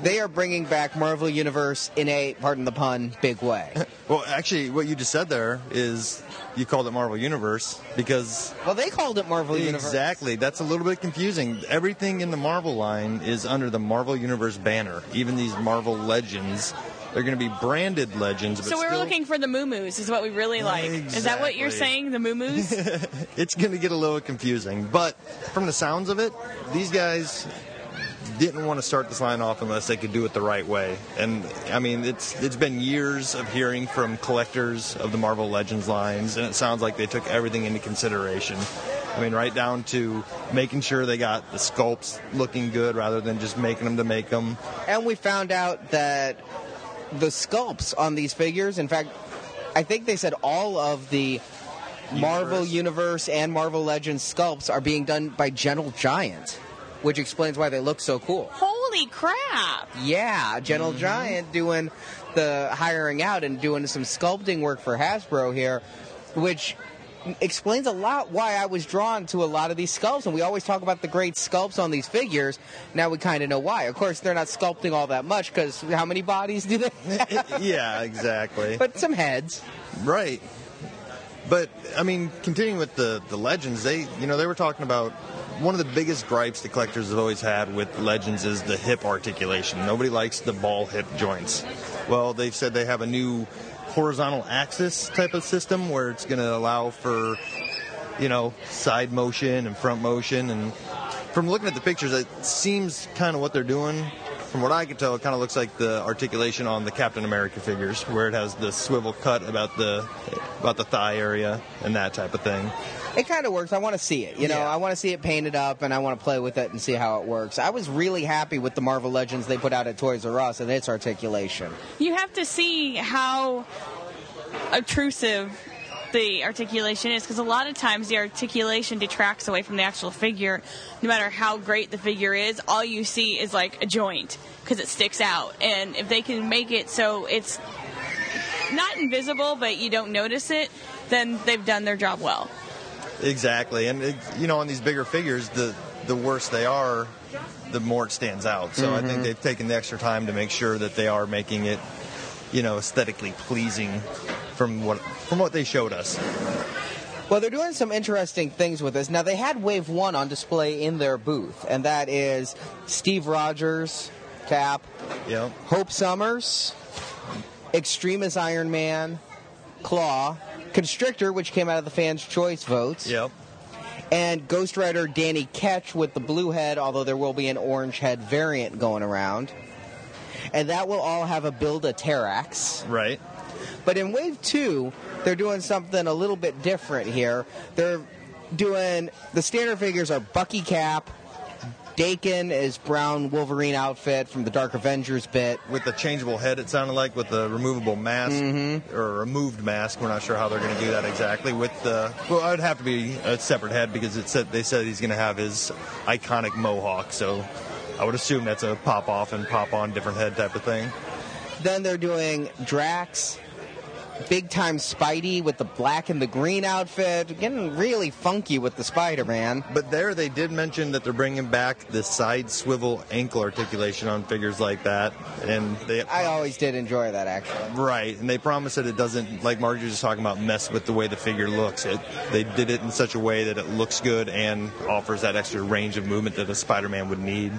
they are bringing back Marvel Universe in a, pardon the pun, big way. well, actually, what you just said there is you called it Marvel Universe because Well, they called it Marvel Universe. Exactly. That's a little bit confusing. Everything in the Marvel line is under the Marvel Universe banner. Even these Marvel Legends, they're going to be branded Legends. But So we were still, looking for the moo-moos, is what we really like. Is that what you're saying, the moo-moos? It's going to get a little confusing. But from the sounds of it, these guys didn't want to start this line off unless they could do it the right way. And I mean, it's it's been years of hearing from collectors of the Marvel Legends lines, and it sounds like they took everything into consideration. I mean, right down to making sure they got the sculpts looking good rather than just making them to make them. And we found out that the sculpts on these figures, in fact, I think they said all of the Marvel Universe and Marvel Legends sculpts are being done by Gentle Giant, which explains why they look so cool. Holy crap! Yeah, Gentle mm-hmm. Giant doing the hiring out and doing some sculpting work for Hasbro here, which explains a lot why I was drawn to a lot of these sculpts. And we always talk about the great sculpts on these figures. Now we kind of know why. Of course, they're not sculpting all that much because how many bodies do they have? yeah, exactly. but some heads. Right. But I mean, continuing with the the legends, they you know they were talking about one of the biggest gripes the collectors have always had with legends is the hip articulation. Nobody likes the ball hip joints. Well, they've said they have a new horizontal axis type of system where it's going to allow for you know side motion and front motion. And from looking at the pictures it seems kind of what they're doing from what I can tell, it kind of looks like the articulation on the Captain America figures, where it has the swivel cut about the about the thigh area and that type of thing. It kind of works. I want to see it. You know, Yeah. I want to see it painted up, and I want to play with it and see how it works. I was really happy with the Marvel Legends they put out at Toys R Us and its articulation. You have to see how obtrusive the articulation is because a lot of times the articulation detracts away from the actual figure. No matter how great the figure is, all you see is like a joint because it sticks out. And if they can make it so it's not invisible, but you don't notice it, then they've done their job well. Exactly, and it, you know, on these bigger figures, the the worse they are, the more it stands out. So I think mm-hmm. they've taken the extra time to make sure that they are making it, you know, aesthetically pleasing from what from what they showed us. Well, they're doing some interesting things with this. Now, they had Wave 1 on display in their booth, and that is Steve Rogers, Cap, Yep. Hope Summers, Extremis Iron Man, Klaw, Constrictor, which came out of the fans' choice votes, Yep. and Ghost Rider Danny Ketch with the blue head, although there will be an orange head variant going around. And that will all have a build a Terrax. Right. But in Wave 2, they're doing something a little bit different here. They're doing the standard figures are Bucky Cap, Daken is brown Wolverine outfit from the Dark Avengers bit. With the changeable head, it sounded like with the removable mask mm-hmm. or removed mask. We're not sure how they're going to do that exactly. With the well, it would have to be a separate head because it said they said he's going to have his iconic mohawk. So I would assume that's a pop off and pop on different head type of thing. Then they're doing Drax, big time Spidey with the black and the green outfit, getting really funky with the Spider Man. But there, they did mention that they're bringing back the side swivel ankle articulation on figures like that, and they I always did enjoy that actually. Right, and they promise that it doesn't, like Margie was just talking about, mess with the way the figure looks. It they did it in such a way that it looks good and offers that extra range of movement that a Spider-Man would need.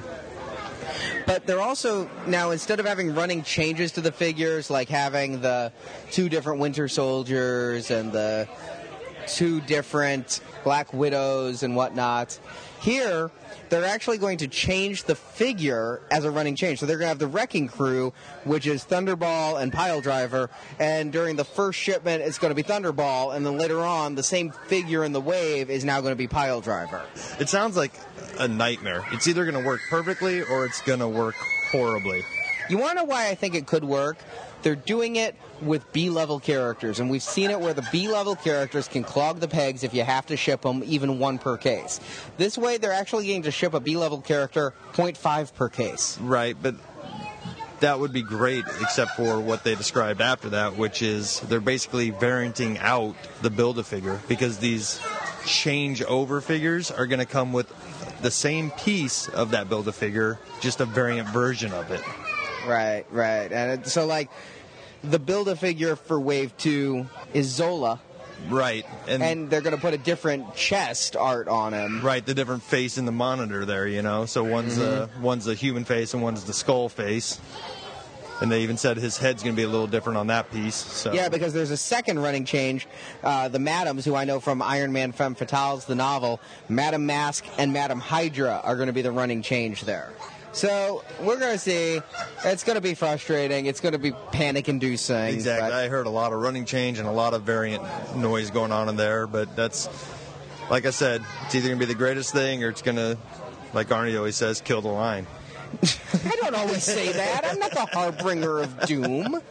But they're also now instead of having running changes to the figures, like having the two different Winter Soldiers and the two different Black Widows and whatnot, here they're actually going to change the figure as a running change. So they're going to have the Wrecking Crew, which is Thunderball and Pile Driver, and during the first shipment it's going to be Thunderball, and then later on the same figure in the wave is now going to be Pile Driver. It sounds like a nightmare. It's either going to work perfectly or it's going to work horribly. You want to know why I think it could work? They're doing it with B level characters, and we've seen it where the B level characters can clog the pegs if you have to ship them, even one per case. This way, they're actually getting to ship a B level character 0.5 per case. Right, but that would be great, except for what they described after that, which is they're basically varianting out the build a figure because these change over figures are going to come with the same piece of that build a figure, just a variant version of it. Right, right. And so, like, the build a figure for Wave 2 is Zola, Right, and, and they're going to put a different chest art on him. right the different face in the monitor there, you know. So one's the one's the human face and one's the skull face. And they even said his head's going to be a little different on that piece. So Yeah, because there's a second running change. Uh, the Madams, who I know from Iron Man Femme Fatales, the novel, Madame Masque and Madame Hydra are going to be the running change there. So we're going to see. It's going to be frustrating. It's going to be panic inducing. Exactly. I heard a lot of running change and a lot of variant noise going on in there, but that's, like I said, it's either going to be the greatest thing or it's going to, like Arnie always says, kill the line. I don't always say that. I'm not the harbinger of doom.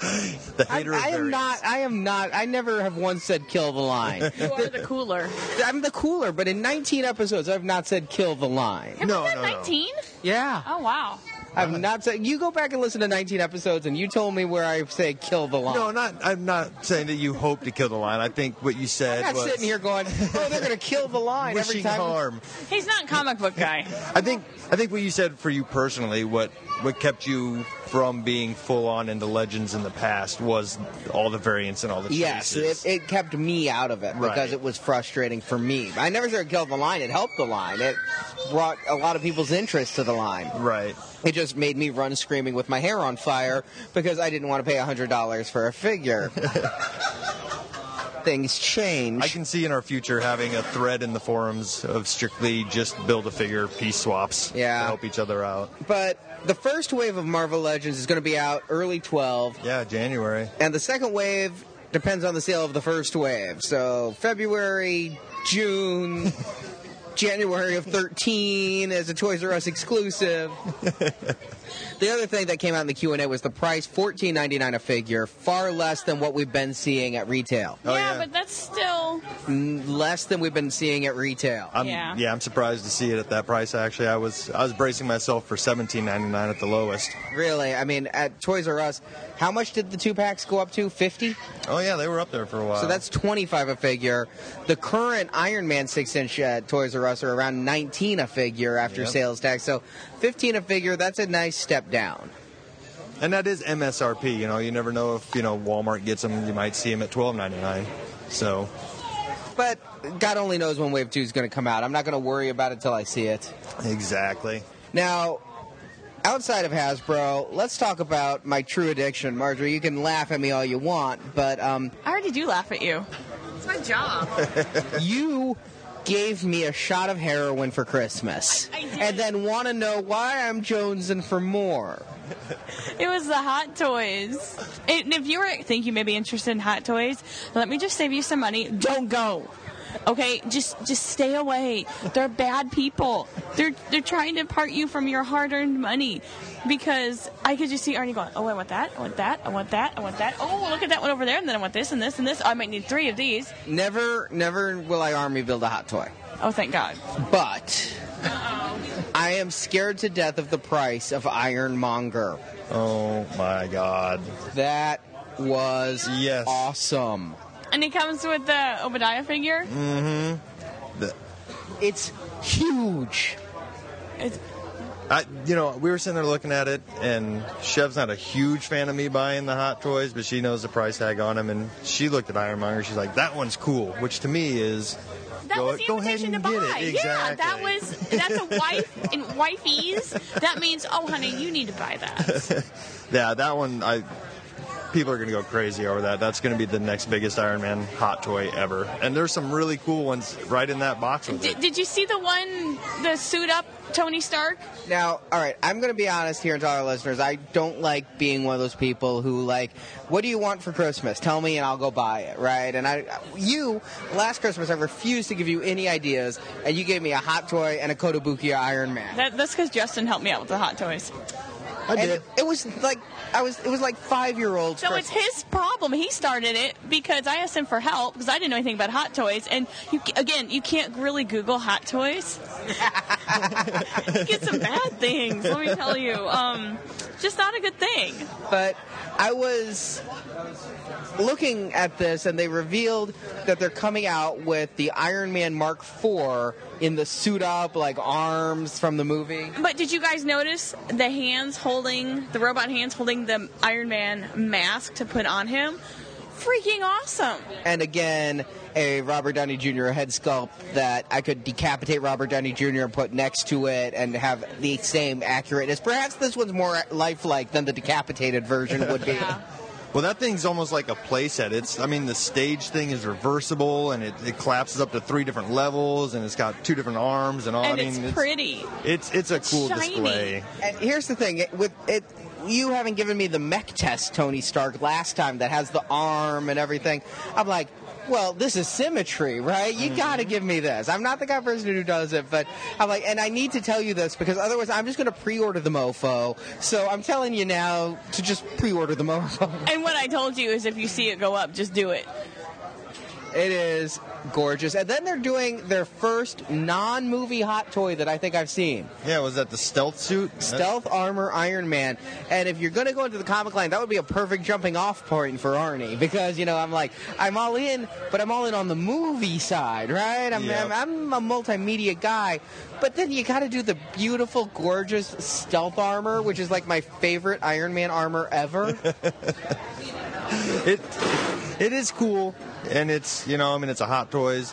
The I, hater of I am not. I am not. I never have once said kill the line. You are the cooler. I'm the cooler, but in 19 episodes, I've not said kill the line. No, Was that no, no. 19? Yeah. Oh, wow. I've not said. You go back and listen to 19 episodes, and you told me where I say kill the line. No, not. I'm not saying that you hope to kill the line. I think what you said I'm not was sitting here going, "Oh, they're going to kill the line every wishing time." harm. He's not a comic book guy. I think. I think what you said for you personally, what what kept you from being full on into Legends in the past was all the variants and all the Yes, choices. it, it kept me out of it because Right. it was frustrating for me. I never said kill the line; it helped the line. It brought a lot of people's interest to the line. right. It just made me run screaming with my hair on fire because I didn't want to pay hundred dollars for a figure. things change. I can see in our future having a thread in the forums of strictly just build a figure piece swaps Yeah. to help each other out. but the first wave of Marvel Legends is going to be out early 12, Yeah, January. and the second wave depends on the sale of the first wave. So February, June, January of 13 as a Toys R Us exclusive. the other thing that came out in the Q&A was the price, $14.99 a figure, far less than what we've been seeing at retail. Oh, yeah, yeah. but that's still. Less than we've been seeing at retail. I'm, Yeah. I'm surprised to see it at that price. Actually, I was I was bracing myself for 17.99 at the lowest. Really, I mean, at Toys R Us, how much did the two packs go up to? 50? Oh yeah, they were up there for a while. So that's 25 a figure. The current Iron Man 6 inch at Toys R Us are around 19 a figure after Yep. sales tax. So 15 a figure, that's a nice step down. and that is MSRP. You know, you never know if you know Walmart gets them. You might see them at 12.99. So But God only knows when Wave 2 is going to come out. I'm not going to worry about it till I see it. exactly. Now, outside of Hasbro, let's talk about my true addiction. Marjorie, you can laugh at me all you want, but um, I already do laugh at you. It's my job. you gave me a shot of heroin for Christmas. I- I and then want to know why I'm jonesing for more. It was the hot toys. And if you were think you may be interested in hot toys, let me just save you some money. Don't go. Okay, just just stay away. They're bad people. They're they're trying to part you from your hard-earned money. Because I could just see Arnie going, oh, I want that, I want that, I want that, I want that. Oh, look at that one over there, and then I want this and this and this. I might need three of these. Never, never will I army build a hot toy. Oh, thank God. But I am scared to death of the price of Iron Monger. Oh my God. That was Yes. awesome. And it comes with the Obadiah figure. Mm-hmm. The, It's huge. It's, I, you know, we were sitting there looking at it, and Chev's not a huge fan of me buying the hot toys, but she knows the price tag on them, and she looked at Iron Monger. She's like, "That one's cool," which to me is That Go- was the go ahead and to get buy. it. Yeah, that was that's a wife and wifeys. That means, oh honey, you need to buy that. yeah, that one. I people are gonna go crazy over that. That's gonna be the next biggest Iron Man hot toy ever, and there's some really cool ones right in that box with did, it. did you see the one, the suit up Tony Stark? Now, all right, I'm going to be honest here to all our listeners. I don't like being one of those people who like, what do you want for Christmas? Tell me and I'll go buy it, right? And I, you, last Christmas, I refused to give you any ideas, and you gave me a hot toy and a Kotobukiya Iron Man. That, that's because Justin helped me out with the hot toys. I and did. it, it was like I was. It was like five year olds. So it's his problem. He started it because I asked him for help because I didn't know anything about hot toys. And you, again, you can't really Google hot toys. you get some bad things. Let me tell you. Um, just not a good thing. but I was looking at this, and they revealed that they're coming out with the Iron Man Mark IV in the suit up, like arms from the movie. But did you guys notice the hands holding the robot hands holding the Iron Man mask to put on him? Freaking awesome! And again, a Robert Downey Jr. head sculpt that I could decapitate Robert Downey Jr. and put next to it and have the same accurateness. Perhaps this one's more lifelike than the decapitated version would be. Yeah. Well, that thing's almost like a playset. It's, I mean, the stage thing is reversible and it, it collapses up to three different levels and it's got two different arms and all. And I mean, it's pretty. It's it's a cool shiny. display. And here's the thing: it, with it, you haven't given me the mech test, Tony Stark, last time that has the arm and everything. I'm like. Well, this is symmetry, right? You mm-hmm. got to give me this. I'm not the kind of person who does it, but I'm like, and I need to tell you this because otherwise I'm just going to pre-order the mofo. So I'm telling you now to just pre-order the mofo. And what I told you is, if you see it go up, just do it. It is gorgeous. And then they're doing their first non-movie hot toy that I think I've seen. Yeah, was that the stealth suit? Stealth Armor Iron Man. And if you're going to go into the comic line, that would be a perfect jumping off point for Arnie because, you know, I'm like, I'm all in, but I'm all in on the movie side, right? I'm, Yep. I'm, I'm a multimedia guy. But then you got to do the beautiful, gorgeous stealth armor, which is like my favorite Iron Man armor ever. It it is cool, and it's you know I mean it's a Hot Toys,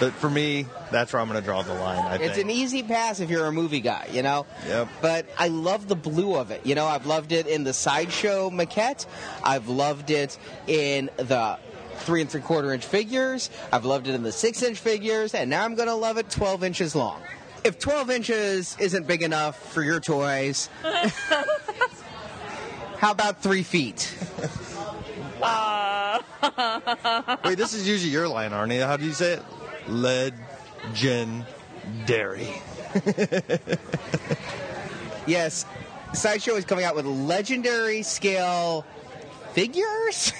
but for me that's where I'm going to draw the line. I It's think. an easy pass if you're a movie guy, you know? Yep. But I love the blue of it. You know, I've loved it in the sideshow maquette. I've loved it in the three and three quarter inch figures. I've loved it in the six inch figures, and now I'm going to love it 12 inches long. If 12 inches isn't big enough for your toys, how about three feet? Uh. Wait, this is usually your line, Arnie. How do you say it? Legendary. Yes, Sideshow is coming out with legendary scale figures.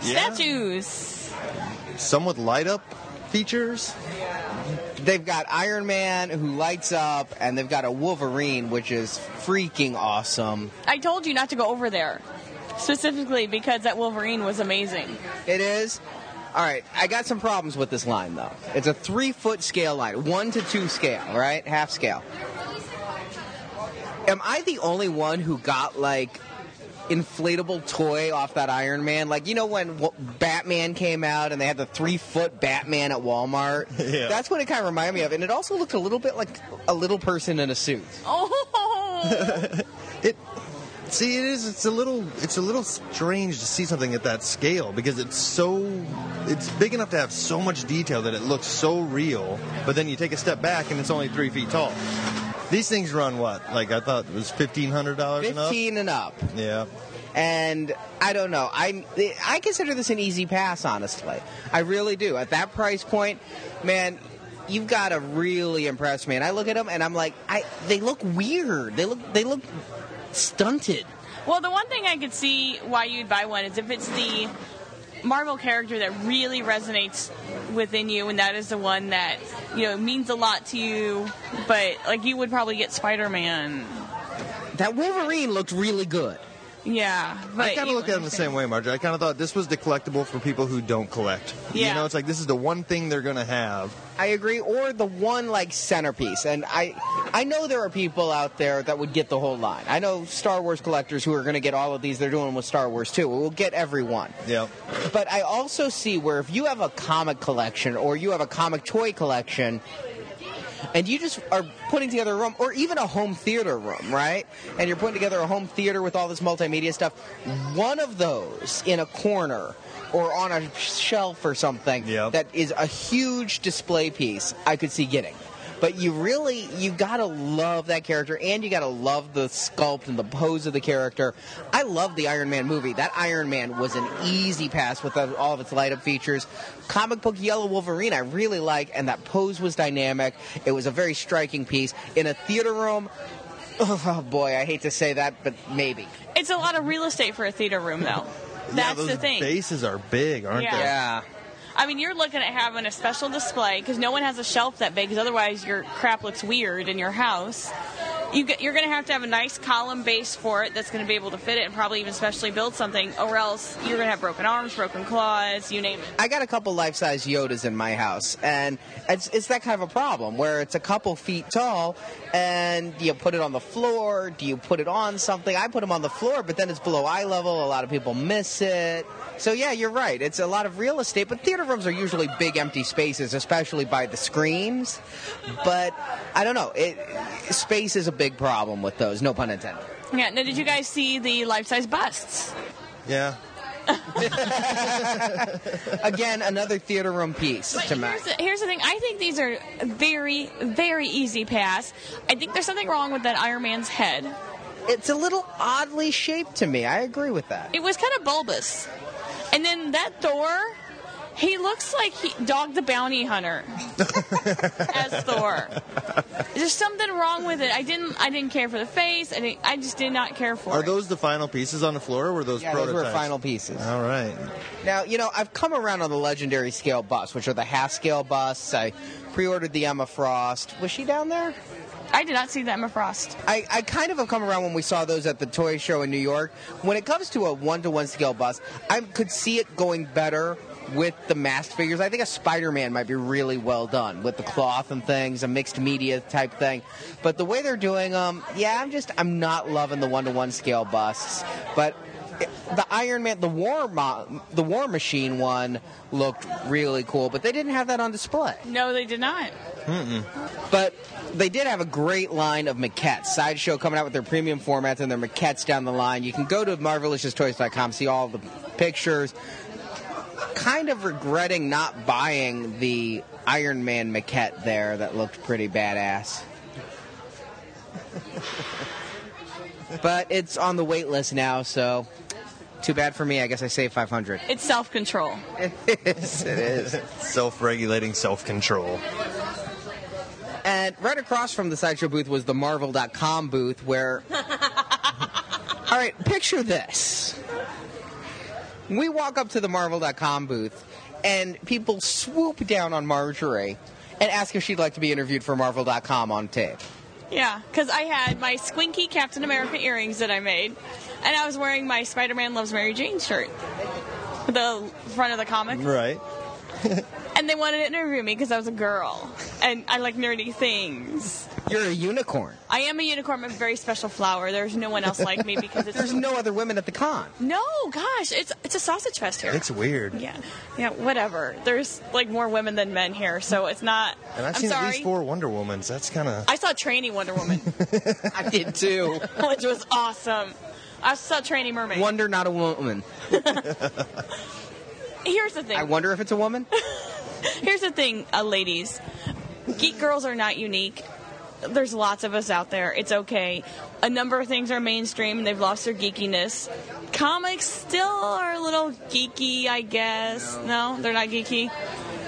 Statues. Some with light up features. They've got Iron Man who lights up, and they've got a Wolverine, which is freaking awesome. I told you not to go over there. Specifically because that Wolverine was amazing. It is. All right, I got some problems with this line though. It's a three foot scale line, one to two scale, right? Half scale. Am I the only one who got like inflatable toy off that Iron Man? Like you know when w- Batman came out and they had the three foot Batman at Walmart. Yeah. That's what it kind of reminded me of, and it also looked a little bit like a little person in a suit. Oh, It. See, it is. It's a little. It's a little strange to see something at that scale because it's so. It's big enough to have so much detail that it looks so real. But then you take a step back and it's only three feet tall. These things run what? Like I thought it was fifteen hundred dollars and up. Fifteen and up. Yeah. and I don't know. I I consider this an easy pass, honestly. I really do. At that price point, man, you've got to really impress me. And I look at them and I'm like, I they look weird. They look they look stunted. Well, the one thing I could see why you'd buy one is if it's the Marvel character that really resonates within you, and that is the one that you know means a lot to you. But like you would probably get Spider Man. That Wolverine looked really good. Yeah, but I kind of look at them the same way, Marjorie. I kind of thought this was the collectible for people who don't collect. Yeah. You know, it's like this is the one thing they're gonna have. I agree. Or the one like centerpiece. And I I know there are people out there that would get the whole line. I know Star Wars collectors who are going to get all of these. They're doing with Star Wars too. We'll get everyone. Yeah. But I also see where if you have a comic collection or you have a comic toy collection, and you just are putting together a room or even a home theater room, right? And you're putting together a home theater with all this multimedia stuff. One of those in a corner or on a shelf or something Yep. that is a huge display piece, I could see getting. But you really, you gotta love that character, and you gotta love the sculpt and the pose of the character. I love the Iron Man movie. That Iron Man was an easy pass with all of its light up features. Comic book Yellow Wolverine, I really like, and that pose was dynamic. It was a very striking piece. In a theater room, oh boy, I hate to say that, but maybe. It's a lot of real estate for a theater room, though. yeah, That's those the thing. bases are big, aren't Yeah. they? Yeah. I mean, you're looking at having a special display because no one has a shelf that big. Because otherwise, your crap looks weird in your house. You get, you're going to have to have a nice column base for it that's going to be able to fit it, and probably even specially build something, or else you're going to have broken arms, broken claws, you name it. I got a couple life-size Yodas in my house, and it's, it's that kind of a problem where it's a couple feet tall, and you put it on the floor. Do you put it on something? I put them on the floor, but then it's below eye level. A lot of people miss it. So yeah, you're right. It's a lot of real estate, but theater rooms are usually big empty spaces, especially by the screens. But I don't know. It, space is a big problem with those. No pun intended. Yeah. Now, did you guys see the life-size busts? Yeah. Again, another theater room piece But to me. here's the, here's the thing. I think these are very, very easy pass. I think there's something wrong with that Iron Man's head. It's a little oddly shaped to me. I agree with that. It was kind of bulbous. And then that Thor, he looks like he, Dog the Bounty Hunter as Thor. There's something wrong with it. I didn't. I didn't care for the face. I, didn't, I just did not care for it. Are it. those the final pieces on the floor, or were those Yeah, those prototypes? were final pieces. All right. Now, you know, I've come around on the legendary scale busts, which are the half scale busts. I pre ordered the Emma Frost. Was she down there? I did not see that Emma Frost. I, I kind of have come around when we saw those at the toy show in New York. When it comes to a one to one scale bust, I could see it going better with the masked figures. I think a Spider Man might be really well done with the cloth and things, a mixed media type thing. But the way they're doing them, yeah, I'm just, I'm not loving the one to one scale busts. But the Iron Man, the War, Mo- the War Machine one looked really cool, but they didn't have that on display. No, they did not. But they did have a great line of maquettes. Sideshow coming out with their premium formats and their maquettes down the line. You can go to marvelicioustoys.com, see all the pictures. Kind of regretting not buying the Iron Man maquette there that looked pretty badass. but it's on the wait list now, so too bad for me. I guess I saved 500. It's self control. It is. It is. Self-regulating self-control. And right across from the sideshow booth was the Marvel.com booth where. All right, picture this. We walk up to the Marvel.com booth, and people swoop down on Marjorie and ask if she'd like to be interviewed for Marvel.com on tape. Yeah, because I had my squinky Captain America earrings that I made, and I was wearing my Spider Man Loves Mary Jane shirt. The front of the comic. Right. And they wanted to interview me because I was a girl. And I like nerdy things. You're a unicorn. I am a unicorn. I'm a very special flower. There's no one else like me because it's. There's no other women at the con. No, gosh, it's it's a sausage fest here. It's weird. yeah, yeah, whatever. There's like more women than men here, so it's not. And I've I'm seen sorry. at least four Wonder Womans. That's kind of. I saw Trainee Wonder Woman, I did too. which was awesome. I saw Trainee Mermaid. Wonder not a woman. Here's the thing. I wonder if it's a woman. Here's the thing, uh, ladies. Geek girls are not unique. There's lots of us out there. It's okay. A number of things are mainstream and they've lost their geekiness. Comics still are a little geeky, I guess. No, they're not geeky.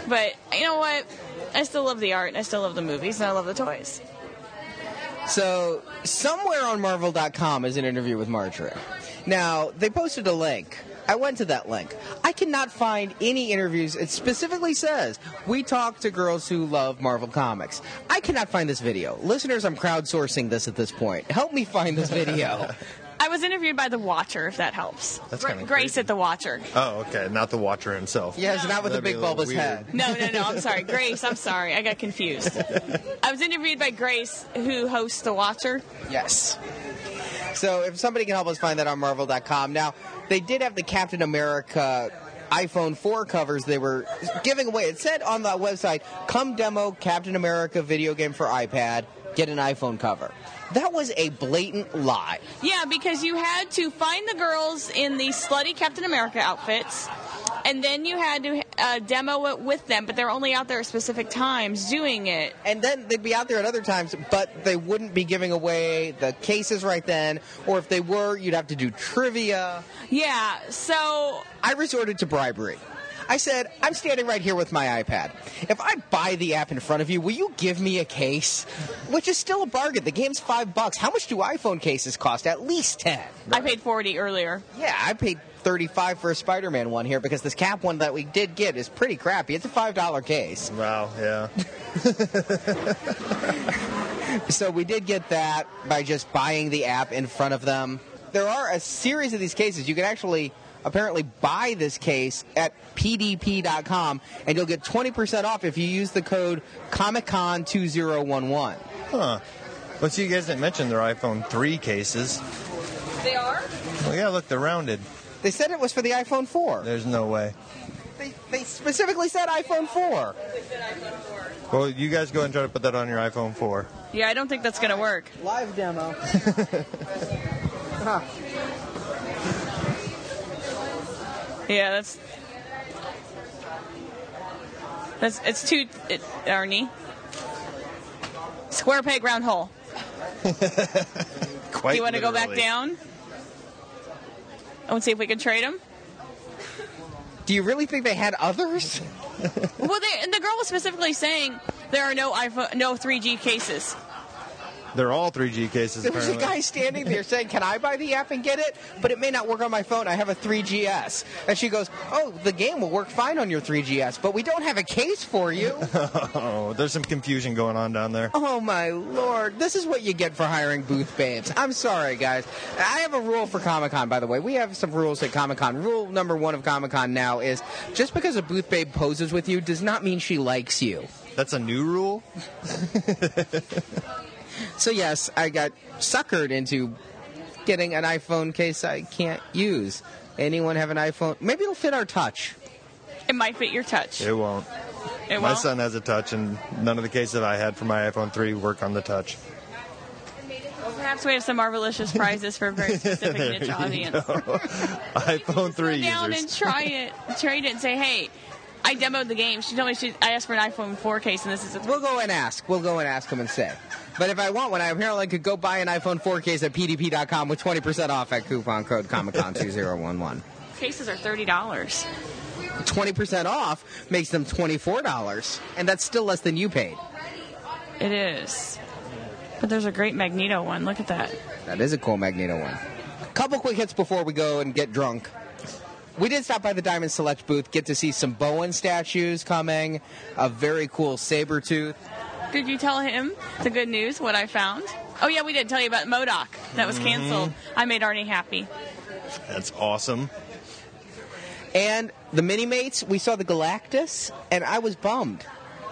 But you know what? I still love the art, and I still love the movies, and I love the toys. So, somewhere on Marvel.com is an interview with Marjorie. Now, they posted a link. I went to that link. I cannot find any interviews. It specifically says, We talk to girls who love Marvel Comics. I cannot find this video. Listeners, I'm crowdsourcing this at this point. Help me find this video. I was interviewed by The Watcher, if that helps. That's Gra- kinda Grace creepy. at The Watcher. Oh, okay. Not the Watcher himself. yes, not with the That'd be big a little bulbous weird. head. No, no, no. I'm sorry. Grace, I'm sorry. I got confused. I was interviewed by Grace, who hosts The Watcher. Yes. So if somebody can help us find that on Marvel.com. Now, they did have the Captain America iPhone 4 covers they were giving away. It said on the website, come demo Captain America video game for iPad, get an iPhone cover. That was a blatant lie. Yeah, because you had to find the girls in the slutty Captain America outfits, and then you had to uh, demo it with them, but they're only out there at specific times doing it. And then they'd be out there at other times, but they wouldn't be giving away the cases right then. Or if they were, you'd have to do trivia. Yeah, so I resorted to bribery. I said, I'm standing right here with my iPad. If I buy the app in front of you, will you give me a case? Which is still a bargain. The game's five bucks. How much do iPhone cases cost? At least ten. I paid 40 earlier. Yeah, I paid 35 for a Spider-Man one here because this cap one that we did get is pretty crappy. It's a five dollar case. Wow. Yeah. So we did get that by just buying the app in front of them. There are a series of these cases. You can actually apparently buy this case at pdp.com and you'll get 20% off if you use the code ComicCon2011. Huh. But you guys didn't mention their iPhone 3 cases. They are? Well, yeah, look, they're rounded. They said it was for the iPhone 4. There's no way. They, they specifically said iPhone 4. Well, you guys go and try to put that on your iPhone 4. Yeah, I don't think that's going to work. Live demo. Yeah, that's. That's it's too it, Arnie. Square peg round hole. Quite you want to go back down? And see if we can trade them. Do you really think they had others? Well, they, and the girl was specifically saying there are no iPhone, no 3G cases. They're all 3G cases, There was a guy standing there saying, Can I buy the app and get it? But it may not work on my phone. I have a 3GS. And she goes, Oh, the game will work fine on your 3GS, but we don't have a case for you. Oh, there's some confusion going on down there. oh, my lord. This is what you get for hiring booth babes. I'm sorry, guys. I have a rule for Comic Con, by the way. We have some rules at Comic Con. Rule number one of Comic Con now is just because a booth babe poses with you does not mean she likes you. That's a new rule? So, yes, I got suckered into getting an iPhone case I can't use. Anyone have an iPhone? Maybe it'll fit our touch. It might fit your touch. It won't. It My won't? son has a touch, and none of the cases I had for my iPhone 3 work on the touch. Perhaps we have some marvelicious prizes for a very specific niche audience. iPhone 3 Go down users. and try it, trade it, and say, "Hey, I demoed the game." She told me she. I asked for an iPhone 4 case, and this is. A We'll go and ask. We'll go and ask them and say. But if I want one, I apparently could go buy an iPhone 4 case at pdp.com with 20% off at coupon code ComicCon2011. cases are thirty dollars. 20% off makes them $24, and that's still less than you paid. It is. But there's a great Magneto one. Look at that. That is a cool Magneto one. A couple quick hits before we go and get drunk. We did stop by the Diamond Select booth, get to see some Bowen statues coming, a very cool saber tooth. Did you tell him the good news? What I found? Oh yeah, we did tell you about MODOK. That was canceled. Mm-hmm. I made Arnie happy. That's awesome. And the mini mates, we saw the Galactus, and I was bummed.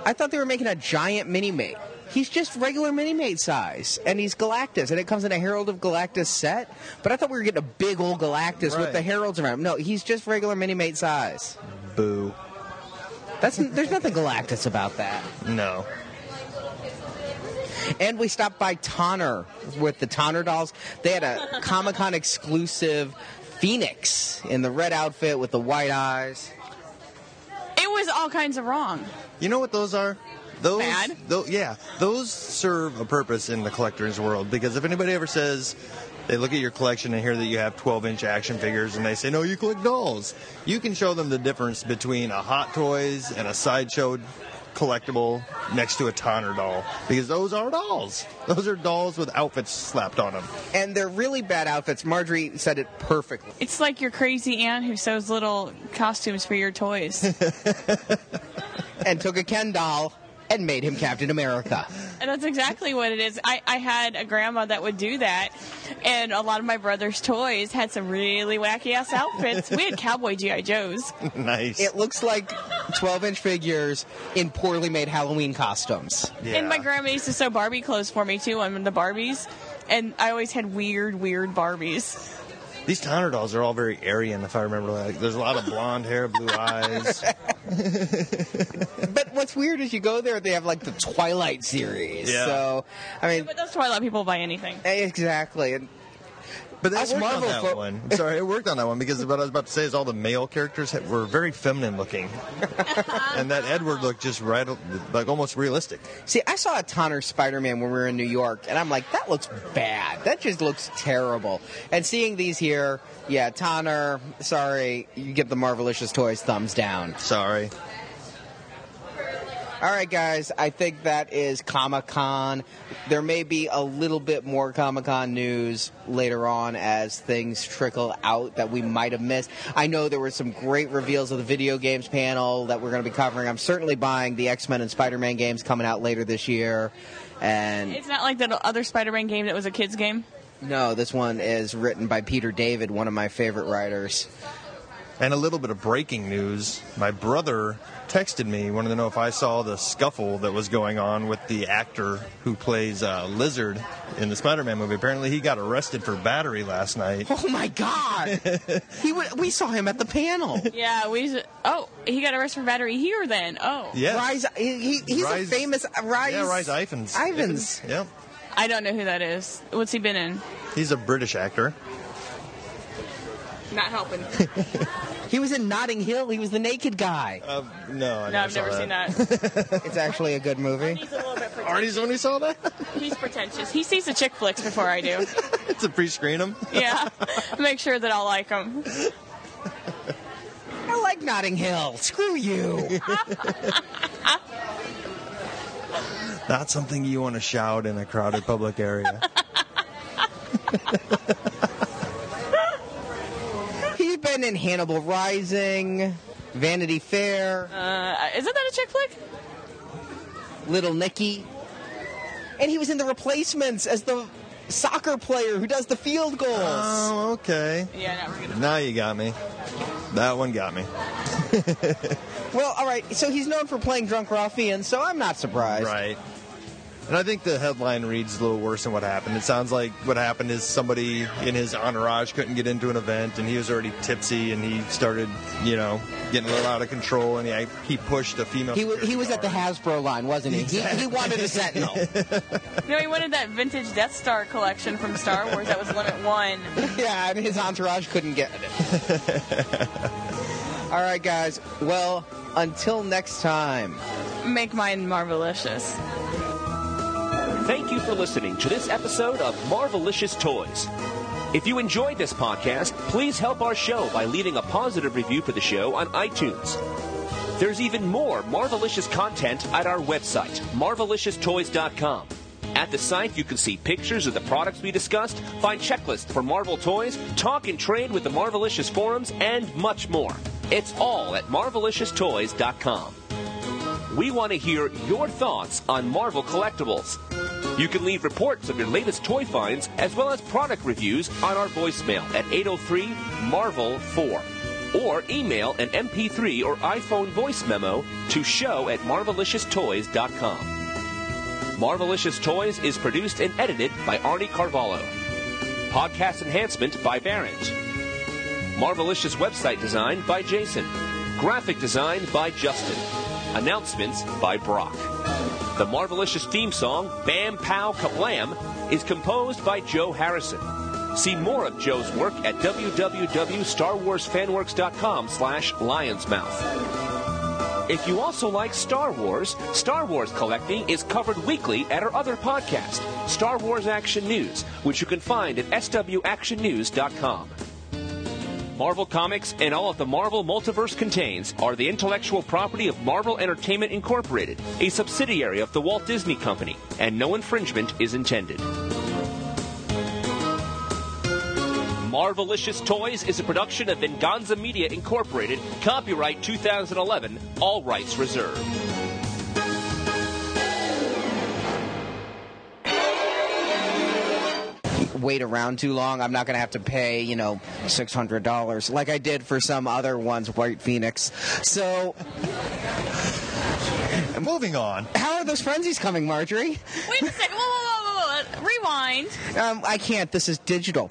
I thought they were making a giant mini mate. He's just regular mini mate size, and he's Galactus, and it comes in a Herald of Galactus set. But I thought we were getting a big old Galactus with the heralds around him. No, he's just regular mini mate size. Boo. That's there's nothing Galactus about that. No. And we stopped by Tonner with the Tonner dolls. They had a Comic Con exclusive Phoenix in the red outfit with the white eyes. It was all kinds of wrong. You know what those are? Those, Bad? tho- yeah, those serve a purpose in the collector's world because if anybody ever says they look at your collection and hear that you have 12-inch action figures and they say, "No, you collect dolls," you can show them the difference between a Hot Toys and a sideshow collectible next to a Tonner doll because those are dolls. Those are dolls with outfits slapped on them. And they're really bad outfits. Marjorie said it perfectly. It's like your crazy aunt who sews little costumes for your toys. And took a Ken doll and made him Captain America. And that's exactly what it is. I, I had a grandma that would do that, and a lot of my brother's toys had some really wacky ass outfits. We had cowboy GI Joes. nice. It looks like 12 inch figures in poorly made Halloween costumes. yeah. And my grandma used to sew Barbie clothes for me too. I'm the Barbies, and I always had weird, weird Barbies. These Tonner dolls are all very Aryan, if I remember. Like, there's a lot of blonde hair, blue eyes. But what's weird is you go there, they have like the Twilight series. Yeah. So, I mean, But those Twilight people buy anything. exactly. And But Us that worked Marvel on that one. Sorry, it worked on that one because what I was about to say is all the male characters were very feminine looking, and that Edward looked just right, like almost realistic. see, I saw a Tonner Spider Man when we were in New York, and I'm like, that looks bad. That just looks terrible. And seeing these here, yeah, Tonner, sorry, you get the Marvelicious Toys thumbs down. Sorry. All right, guys, I think that is Comic Con. There may be a little bit more Comic Con news later on as things trickle out that we might have missed. I know there were some great reveals of the video games panel that we're going to be covering. I'm certainly buying the X Men and Spider Man games coming out later this year. And It's not like that other Spider-Man game that was a kids game. no, this one is written by Peter David, one of my favorite writers. And a little bit of breaking news. My brother texted me, wanted to know if I saw the scuffle that was going on with the actor who plays uh, Lizard in the Spider-Man movie. Apparently, he got arrested for battery last night. Oh my God! he w- we saw him at the panel. Yeah, we. Oh, he got arrested for battery here. Then. Oh, Yes. Rhys, he, he- he's Rhys- a famous uh, Rhys. Yeah, Rhys Ifans. Ifans. Yep. I don't know who that is. What's he been in? He's a British actor. Not helping. He was in Notting Hill. He was the naked guy. Uh, no, I No, I've saw never seen that. It's actually a good movie. He's a little bit pretentious. Artie's the one who saw that? He's pretentious. He sees the chick flicks before I do. it's a pre-screen him. Yeah, make sure that I'll like him. I like Notting Hill. Screw you. Not something you want to shout in a crowded public area. He's been in Hannibal Rising, Vanity Fair, Uh, isn't that a chick flick? Little Nicky, and he was in The Replacements as the soccer player who does the field goals. oh, okay. Yeah, no, we're gonna. Now you got me. That one got me. well, all right. So he's known for playing drunk ruffian, so I'm not surprised. Right. And I think the headline reads a little worse than what happened. It sounds like what happened is somebody in his entourage couldn't get into an event, and he was already tipsy, and he started, you know, getting a little out of control, and he, he pushed a female. He was, he was at the Hasbro line, wasn't he? He, he wanted a Sentinel. No, he wanted that vintage Death Star collection from Star Wars that was limit one. yeah, and his entourage couldn't get it. All right, guys. Well, until next time. Make mine marvelicious. Thank you for listening to this episode of Marvelicious Toys. If you enjoyed this podcast, please help our show by leaving a positive review for the show on iTunes. There's even more Marvelicious content at our website, marvelicioustoys.com. At the site, you can see pictures of the products we discussed, find checklists for Marvel toys, talk and trade with the Marvelicious forums, and much more. It's all at marvelicioustoys.com. We want to hear your thoughts on Marvel collectibles. You can leave reports of your latest toy finds as well as product reviews on our voicemail at 803 Marvel 4 or email an MP3 or iPhone voice memo to show at marvelicioustoys.com. Marvelicious Toys is produced and edited by Arnie Carvalho. Podcast enhancement by Barrett. Marvelicious website design by Jason. Graphic design by Justin. Announcements by Brock. The Marvelicious theme song, Bam Pow Kablam, is composed by Joe Harrison. See more of Joe's work at www.starwarsfanworks.com slash lionsmouth. If you also like Star Wars, Star Wars collecting is covered weekly at our other podcast, Star Wars Action News, which you can find at swactionnews.com. Marvel Comics and all of the Marvel Multiverse contains are the intellectual property of Marvel Entertainment Incorporated, a subsidiary of the Walt Disney Company, and no infringement is intended. Marvelicious Toys is a production of Venganza Media Incorporated, copyright 2011, all rights reserved. Wait around too long, I'm not going to have to pay, you know, $600 like I did for some other ones, White Phoenix. So, moving on. How are those frenzies coming, Marjorie? Wait a second. Whoa, whoa, whoa, whoa. Rewind. Um, I can't. This is digital.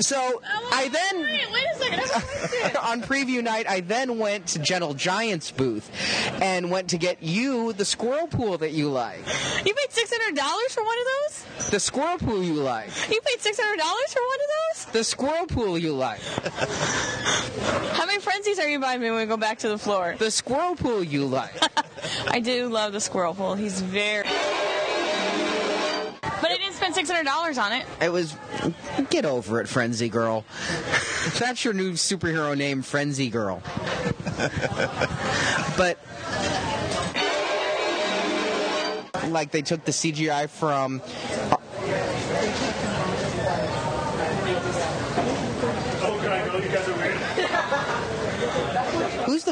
So I then Wait, wait a second. I have a question. on preview night, I then went to Gentle Giant's booth and went to get you the Squirrelpool that you like. You paid six hundred dollars for one of those? The Squirrelpool you like. You paid six hundred dollars for one of those? The Squirrelpool you like. How many frenzies are you buying me when we go back to the floor? The Squirrelpool you like. I do love the Squirrelpool. He's very. Hundred dollars on it. It was. Get over it, Frenzy Girl. That's your new superhero name, Frenzy Girl. but. Like they took the CGI from.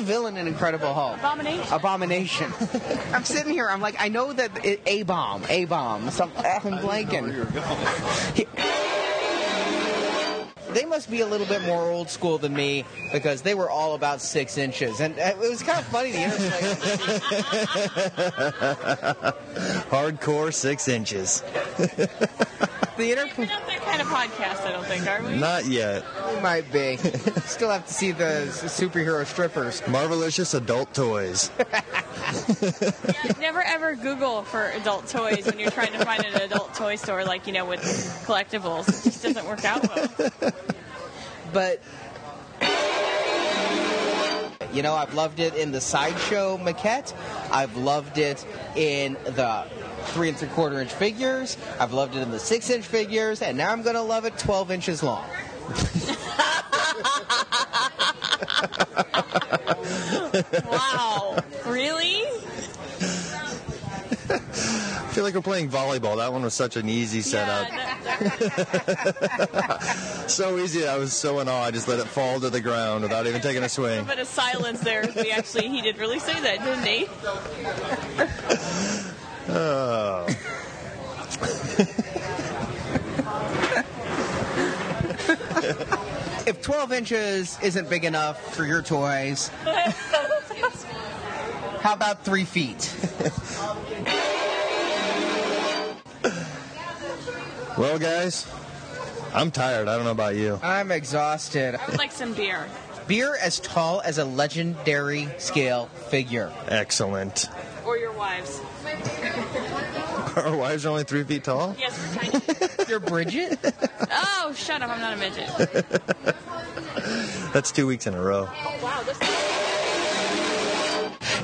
Villain in Incredible Hulk? Abomination. Abomination. I'm sitting here. I'm like, I know that A bomb, A bomb. Some I'm blanking. They must be a little bit more old school than me because they were all about six inches, and uh, it was kind of funny. The interplay. Hardcore six inches. The interplay. We're not that kind of podcast, I don't think, are we? Not yet. We might be. Still have to see the superhero strippers. Marvelicious adult toys. Never ever Google for adult toys when you're trying to find an adult toy store, like you know, with collectibles. It just doesn't work out well. But you know, I've loved it in the sideshow maquette. I've loved it in the three and three quarter inch figures. I've loved it in the six inch figures, and now I'm going to love it 12 inches long. Wow, really? I feel like we're playing volleyball. That one was such an easy setup. so easy. I was so in awe. I just let it fall to the ground without even taking a swing. A bit of silence there. We actually, he did really say that, didn't he? Oh. If 12 inches isn't big enough for your toys, how about three feet? Well, guys, I'm tired. I don't know about you. I'm exhausted. I would like some beer. Beer as tall as a legendary scale figure. Excellent. Or your wives. Our wives are only three feet tall. Yes, we're tiny. You're Bridget? oh, shut up! I'm not a midget. That's two weeks in a row. Oh wow, this.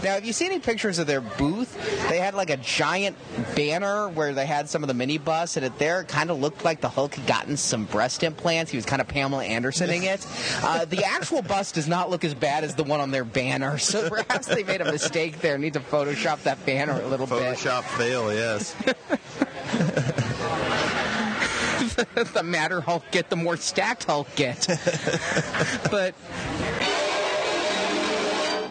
Now, have you seen any pictures of their booth? They had like a giant banner where they had some of the mini bust, and it there kind of looked like the Hulk had gotten some breast implants. He was kind of Pamela Andersoning it. Uh, the actual bus does not look as bad as the one on their banner, so perhaps they made a mistake there. Need to Photoshop that banner a little bit. Photoshop fail, yes. the madder Hulk get, the more stacked Hulk get. but